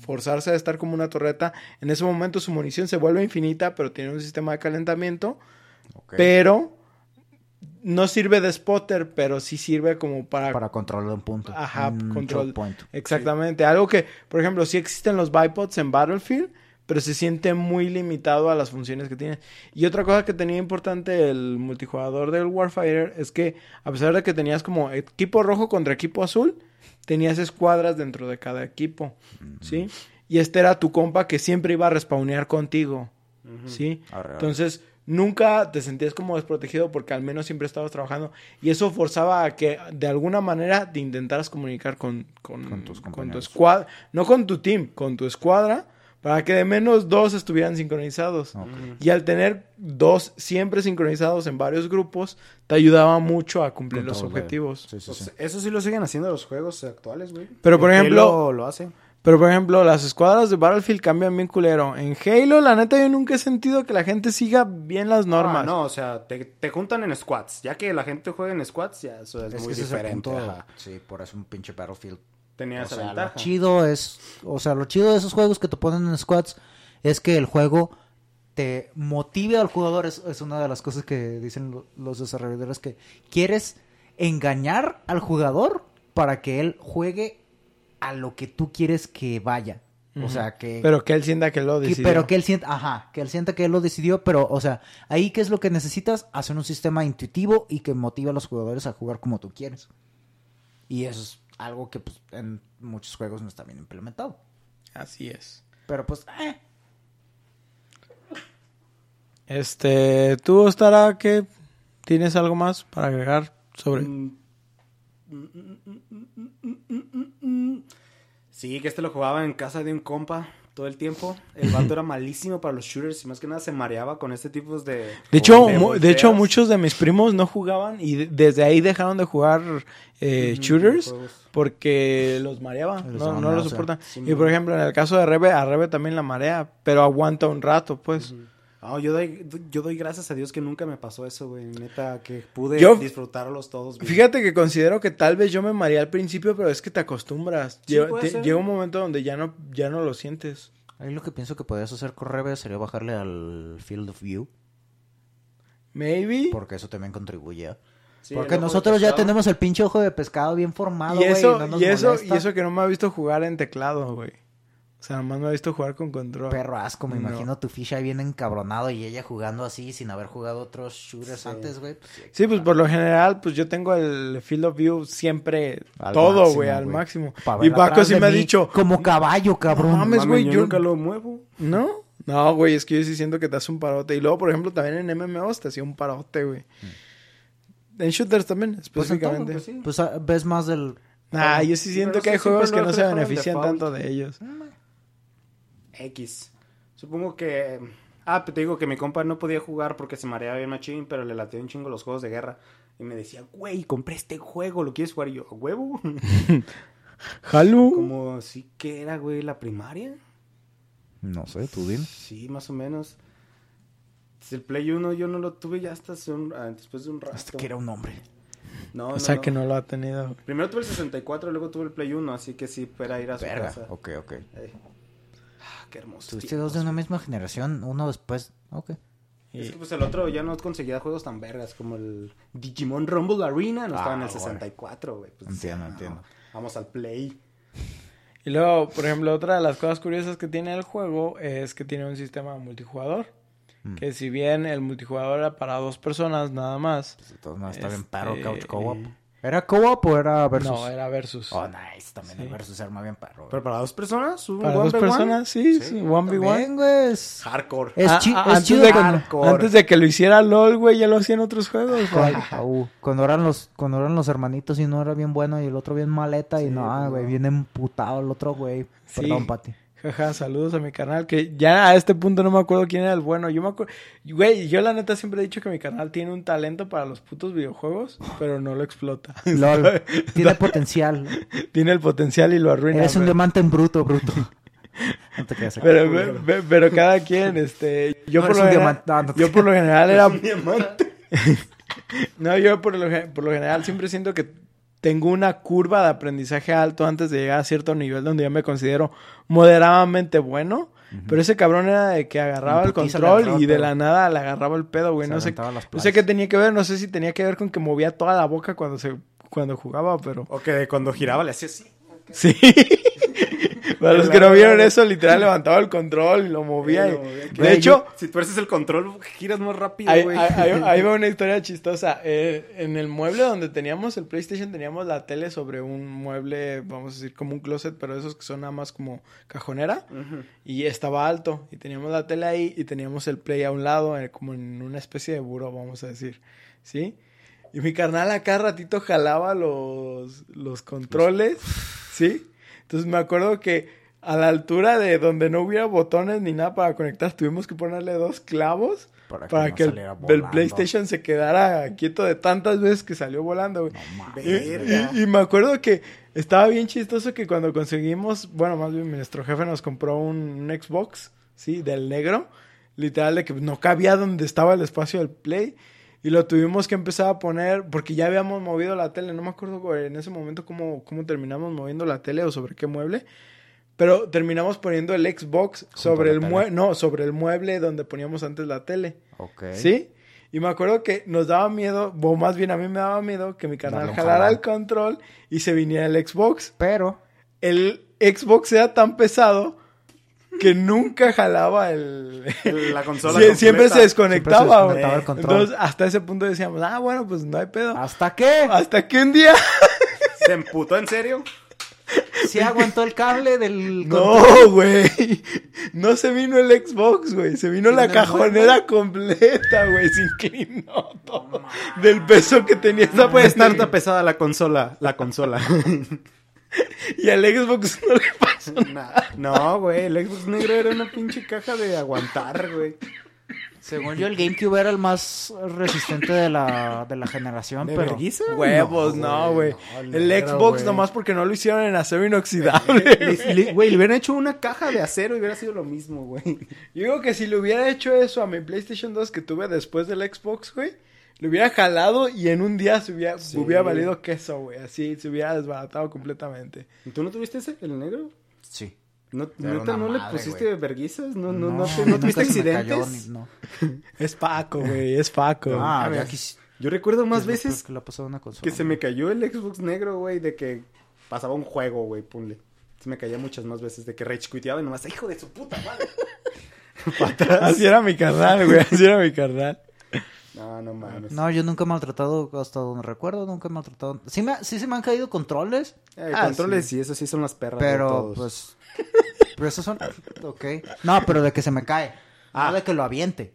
forzarse a estar como una torreta. En ese momento su munición se vuelve infinita, pero tiene un sistema de calentamiento, pero no sirve de spotter, pero sí sirve como para... Para controlar un punto. Ajá, Un control. point. Exactamente. Algo que, por ejemplo, sí existen los bipods en Battlefield, pero se siente muy limitado a las funciones que tiene. Y otra cosa que tenía importante el multijugador del Warfighter es que, a pesar de que tenías como equipo rojo contra equipo azul, tenías escuadras dentro de cada equipo, ¿sí? Y este era tu compa que siempre iba a respawnear contigo, ¿sí? Arre, arre. Entonces, nunca te sentías como desprotegido porque al menos siempre estabas trabajando y eso forzaba a que de alguna manera te intentaras comunicar con, con, Con tus con tu escuadra, no con tu team, con tu escuadra, para que de menos dos estuvieran sincronizados. Y al tener dos siempre sincronizados en varios grupos, te ayudaba mucho a cumplir los objetivos. Sí, sí, Pues, sí. eso sí lo siguen haciendo los juegos actuales, güey. Pero, por ejemplo- lo hace. Pero, por ejemplo, las escuadras de Battlefield cambian bien culero. En Halo, la neta, yo nunca he sentido que la gente siga bien las normas. Ah, no, o sea, te, te juntan en squads. Ya que la gente juega en squads, ya eso es, Es muy diferente. punto. Sí, por eso un pinche Battlefield. Tenía O esa sea, lo ventaja. chido es, o sea, lo chido de esos juegos que te ponen en squads es que el juego te motive al jugador. Es, es una de las cosas que dicen lo- los desarrolladores que quieres engañar al jugador para que él juegue a lo que tú quieres que vaya. O sea, que... Pero que él sienta que lo que- decidió. pero que él sienta, ajá, que él sienta que él lo decidió, pero, o sea, ahí qué es lo que necesitas, hacer un sistema intuitivo y que motive a los jugadores a jugar como tú quieres. Y eso es algo que pues, en muchos juegos no está bien implementado. Así es. Pero pues, eh, Este, ¿tú, Ostara, qué tienes algo más para agregar sobre? Mm. Sí, que este lo jugaba en casa de un compa todo el tiempo. El vato era malísimo para los shooters y más que nada se mareaba con este tipo de... De hecho, de hecho, muchos de mis primos no jugaban y de- desde ahí dejaron de jugar eh, shooters porque los mareaba, no, no lo soportan. sí, y por ejemplo, en el caso de Rebe, a Rebe también la marea, pero aguanta un rato, pues. Ah, yo, doy, yo doy gracias a Dios que nunca me pasó eso, güey. Neta, que pude Yo- disfrutarlos todos. bien. Fíjate que considero que tal vez yo me mareé al principio, pero es que te acostumbras. Sí, Lle- puede te- ser. llega un momento donde ya no, ya no lo sientes. ahí lo que pienso que podías hacer con Rebe sería bajarle al Field of View, Maybe. porque eso también contribuye. Sí, porque nosotros ya tenemos el pinche ojo de pescado bien formado, Y güey, eso, no nos y eso, molesta. y eso que no me ha visto jugar en teclado, güey. O sea, nomás me ha visto jugar con control. Perro asco, me No. imagino tu ficha bien encabronado y ella jugando así sin haber jugado otros shooters Sí. antes, güey. pues, sí. Pues por lo general, pues yo tengo el field of view siempre Al todo, güey, al máximo. Y Paco sí me ha dicho, Como caballo, cabrón. No mames, güey, yo yo- nunca lo muevo. ¿no? No, güey, es que yo sí siento que te hace un parote. Y luego, por ejemplo, también en MMOs te hacía un parote, güey. En shooters también, Mm. Pues específicamente. pues sí. Pues ah, ves más del... Nah, yo sí siento Pero que hay juegos que no se benefician default. tanto de ellos. X. Supongo que... Ah, pero te digo que mi compa no podía jugar porque se mareaba bien machín, pero le latía un chingo los juegos de guerra. Y me decía, güey, compré este juego, ¿lo quieres jugar? Y yo, ¿a huevo? Halo. Como, sí que era, güey, la primaria. No sé, tú dime. Sí, más o menos. El Play 1 yo no lo tuve ya hasta hace un- ah, después de un rato. Hasta que era un hombre. No, O no, sea no. que no lo ha tenido. Primero tuve el 64, luego tuve el Play 1, así que sí, era ir a su Verga. casa. Ok, ok. Ah, qué hermoso. Tuviste dos de una misma generación, uno después. Ok. Y- Es que pues el otro ya no conseguía juegos tan vergas como el Digimon Rumble Arena, no estaba en Ah, el bueno. 64, güey. Pues, Entiendo, no, entiendo. Vamos al Play. Y luego, por ejemplo, otra de las cosas curiosas que tiene el juego es que tiene un sistema multijugador. Mm. Que si bien el multijugador era para dos personas nada más. Pues, de todos modos está bien Este, perro Couch Co-op. ¿Era co-op o era versus? No, era versus. Oh, nice. También Sí. el versus arma bien perro. güey. Pero para dos personas, un para one dos by one? personas, sí, sí, one v one. Güey. es- Hardcore. Es, Ah, chi- ah, es antes, chido de hardcore. antes de que lo hiciera LOL, güey, ya lo hacían otros juegos. güey. Au, cuando eran los cuando eran los hermanitos y uno era bien bueno y el otro bien maleta y no, ah, pues, güey, no. bien emputado el otro güey. Sí. Perdón, Pati. Jaja, saludos a mi canal, que ya a este punto no me acuerdo quién era el bueno. Yo me acuerdo, güey, yo la neta siempre he dicho que mi canal tiene un talento para los putos videojuegos, pero no lo explota. LOL. Tiene potencial. tiene el potencial y lo arruina. Eres un diamante en bruto, bruto. No te quedas pero, pero, pero- pero cada quien, este, yo, No por lo general. No, no yo por lo general era, Un diamante. no, yo por lo, por lo general siempre siento que tengo una curva de aprendizaje alto antes de llegar a cierto nivel donde yo me considero moderadamente bueno. Pero ese cabrón era de que agarraba el control agarraba y de la nada le agarraba el pedo, güey. No sé, no sé qué tenía que ver, no sé si tenía que ver con que movía toda la boca cuando se cuando jugaba, pero O que cuando giraba le hacía así. sí. Para los que no vieron eso, literal levantaba el control y lo movía. y- Lo movía. De Güey, hecho, Si tú eres el control, giras más rápido, Ahí, güey. ahí- ahí- ahí va una historia chistosa. Eh, en el mueble donde teníamos el PlayStation, teníamos la tele sobre un mueble, vamos a decir, como un closet, pero esos que son nada más como cajonera. Y estaba alto. Y teníamos la tele ahí y teníamos el Play a un lado, eh, como en una especie de buró, vamos a decir. ¿Sí? Y mi carnal acá ratito jalaba los, los controles. ¿Sí? Entonces me acuerdo que a la altura de donde no hubiera botones ni nada para conectar, tuvimos que ponerle dos clavos Para que para no que el. PlayStation se quedara quieto de tantas veces que salió volando, güey. No mames. Y, Verga. y- y me acuerdo que estaba bien chistoso que cuando conseguimos, bueno, más bien nuestro jefe nos compró un, un Xbox, sí, del negro, literal de que no cabía donde estaba el espacio del Play. Y lo tuvimos que empezar a poner porque ya habíamos movido la tele. No me acuerdo en ese momento cómo, cómo terminamos moviendo la tele o sobre qué mueble. Pero terminamos poniendo el Xbox sobre el mueble. No, sobre el mueble donde poníamos antes la tele. Ok. ¿Sí? Y me acuerdo que nos daba miedo, o más bien a mí me daba miedo que mi canal jalara el control y se viniera el Xbox. Pero, El Xbox era tan pesado que nunca jalaba el... La consola Sie- siempre se desconectaba, Siempre se güey. desconectaba el control. Entonces, hasta ese punto decíamos, ah, bueno, pues no hay pedo. ¿hasta qué? Hasta que un día... ¿Se emputó en serio? ¿Sí aguantó el cable del No, güey. No se vino el Xbox, güey. Se vino la cajonera completa, güey. Se inclinó todo. Del peso que tenía esa No puede estar tan pesada la consola. La consola. Y al Xbox no le pasó nada. no, güey. El Xbox negro era una pinche caja de aguantar, güey. Según yo, el GameCube era el más resistente de la, de la generación, ¿De pero... Huevos, no, güey. no, el negro, Xbox güey. nomás porque no lo hicieron en acero inoxidable. Le- le- Güey, le hubieran hecho una caja de acero y hubiera sido lo mismo, güey. Yo digo que si le hubiera hecho eso a mi PlayStation 2 que tuve después del Xbox, güey, le hubiera jalado y en un día se hubiera, Sí. hubiera valido queso, güey. Así se hubiera desbaratado completamente. ¿Y ¿Tú no tuviste ese, el negro? Sí. ¿No, neta, no le madre, pusiste güey. verguizas? ¿No, no, no, te- no nunca tuviste cayó accidentes? ni- no. Es Paco, güey, es Paco. Ah, ver. quis- Yo recuerdo más lo veces que le consola. se me cayó el Xbox negro, güey, de que pasaba un juego, güey, punle. Se me caía muchas más veces de que rage quiteaba y nomás, hijo de su puta madre. Así era mi carnal, güey, así era mi carnal. No, no mames. No, yo nunca he maltratado, hasta donde recuerdo, nunca he maltratado. Sí, me, sí se me han caído controles, Eh, Ah, controles sí. sí. eso sí son las perras de pero todos. pues... Pero esos son... Ok. No, pero de que se me cae. Ah. No de que lo aviente.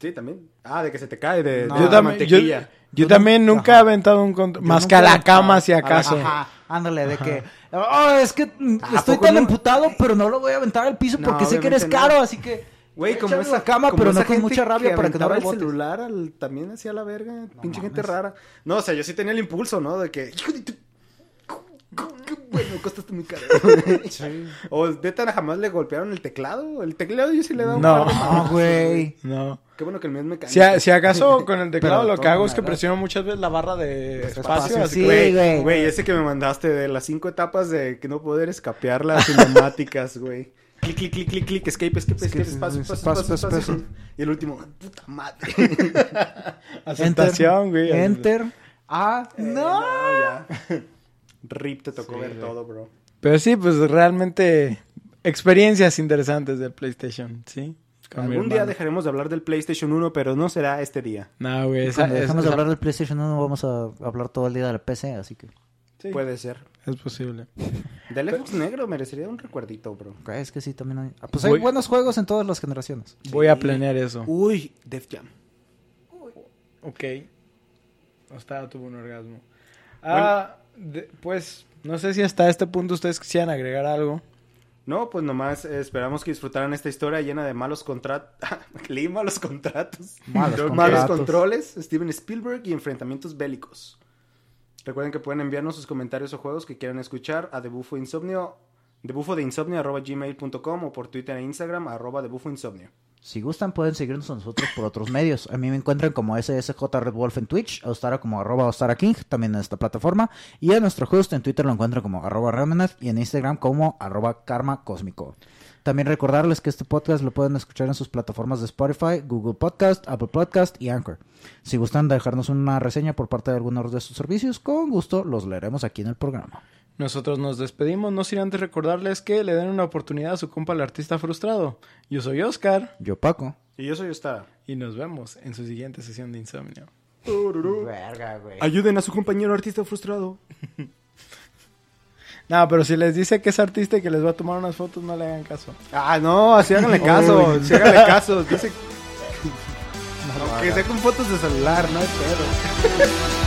Sí, también. Ah, de que se te cae de, No. de yo también, yo, mantequilla. yo Yo también nunca- he aventado un control, más que a la cama si acaso. Ajá, ándale, de que... Oh, es que mm, ¿A estoy tan no? emputado, pero no lo voy a aventar al piso No, porque sé que eres caro, así que... Güey, como esa la cama, como pero esa no con mucha rabia para que no el celular al- también hacía la verga. Pinche gente rara. No, o sea, yo sí tenía el impulso, ¿no? De que... Hijo de tu... Bueno, costaste muy caro. O neta jamás le golpearon el teclado. El teclado yo sí le he dado un No. par de No, madrazos, güey. No. Qué bueno que el mío es mecánico. Si, a- si acaso con el teclado lo que hago es que presiono muchas veces la barra de espacio, espacio. así sí, que- Güey, güey. güey, ese que me mandaste de las cinco etapas de que no poder escapear las cinemáticas, güey. Clic, clic, clic, clic, clic, escape, escape, escape, espacio, espacio, espacio, espacio, espacio. Y el último, puta madre. Aceptación, güey. Enter. Ah, no. ya. Rip, te tocó Sí, ver güey. todo, bro. Pero sí, pues realmente experiencias interesantes del PlayStation, ¿sí? Con Algún día dejaremos de hablar del PlayStation 1, pero no será este día. No, güey. esa- Cuando dejamos de hablar del PlayStation 1 vamos a hablar todo el día de la PC, así que... Sí, Puede ser. Es posible. Del Xbox negro merecería un recuerdito, bro. Es que sí, también hay... ah, Pues hay Voy- buenos juegos en todas las generaciones. Voy a planear eso. Uy, Def Jam. Ok. Hasta tuvo un orgasmo. Ah, de- pues no sé si hasta este punto ustedes quisieran agregar algo. No, pues nomás eh, esperamos que disfrutaran esta historia llena de malos contratos. Leí malos contratos. Malos Malos contratos. controles, Steven Spielberg y enfrentamientos bélicos. Recuerden que pueden enviarnos sus comentarios o juegos que quieran escuchar a debufo insomnio, debufo de insomnio arroba gmail.com o por Twitter e Instagram arroba debufo insomnio. Si gustan, pueden seguirnos a nosotros por otros medios. A mí me encuentran como SSJ Red Wolf en Twitch, a Ostara como arroba Ostara King, también en esta plataforma. Y a nuestro host en Twitter lo encuentran como arroba Remenath y en Instagram como arroba Karma Cósmico. También recordarles que este podcast lo pueden escuchar en sus plataformas de Spotify, Google Podcast, Apple Podcast y Anchor. Si gustan dejarnos una reseña por parte de alguno de sus servicios, con gusto los leeremos aquí en el programa. Nosotros nos despedimos, no sin antes recordarles que le den una oportunidad a su compa el artista frustrado. Yo soy Oscar Yo, Paco. Y yo soy Ostara. y nos vemos en su siguiente sesión de insomnio. Verga, güey. Ayuden a su compañero artista frustrado. No, pero si les dice que es artista y que les va a tomar unas fotos, no le hagan caso. Ah, no, así háganle caso, sí háganle caso. Dice, No hagan. sea con fotos de celular, no pedo.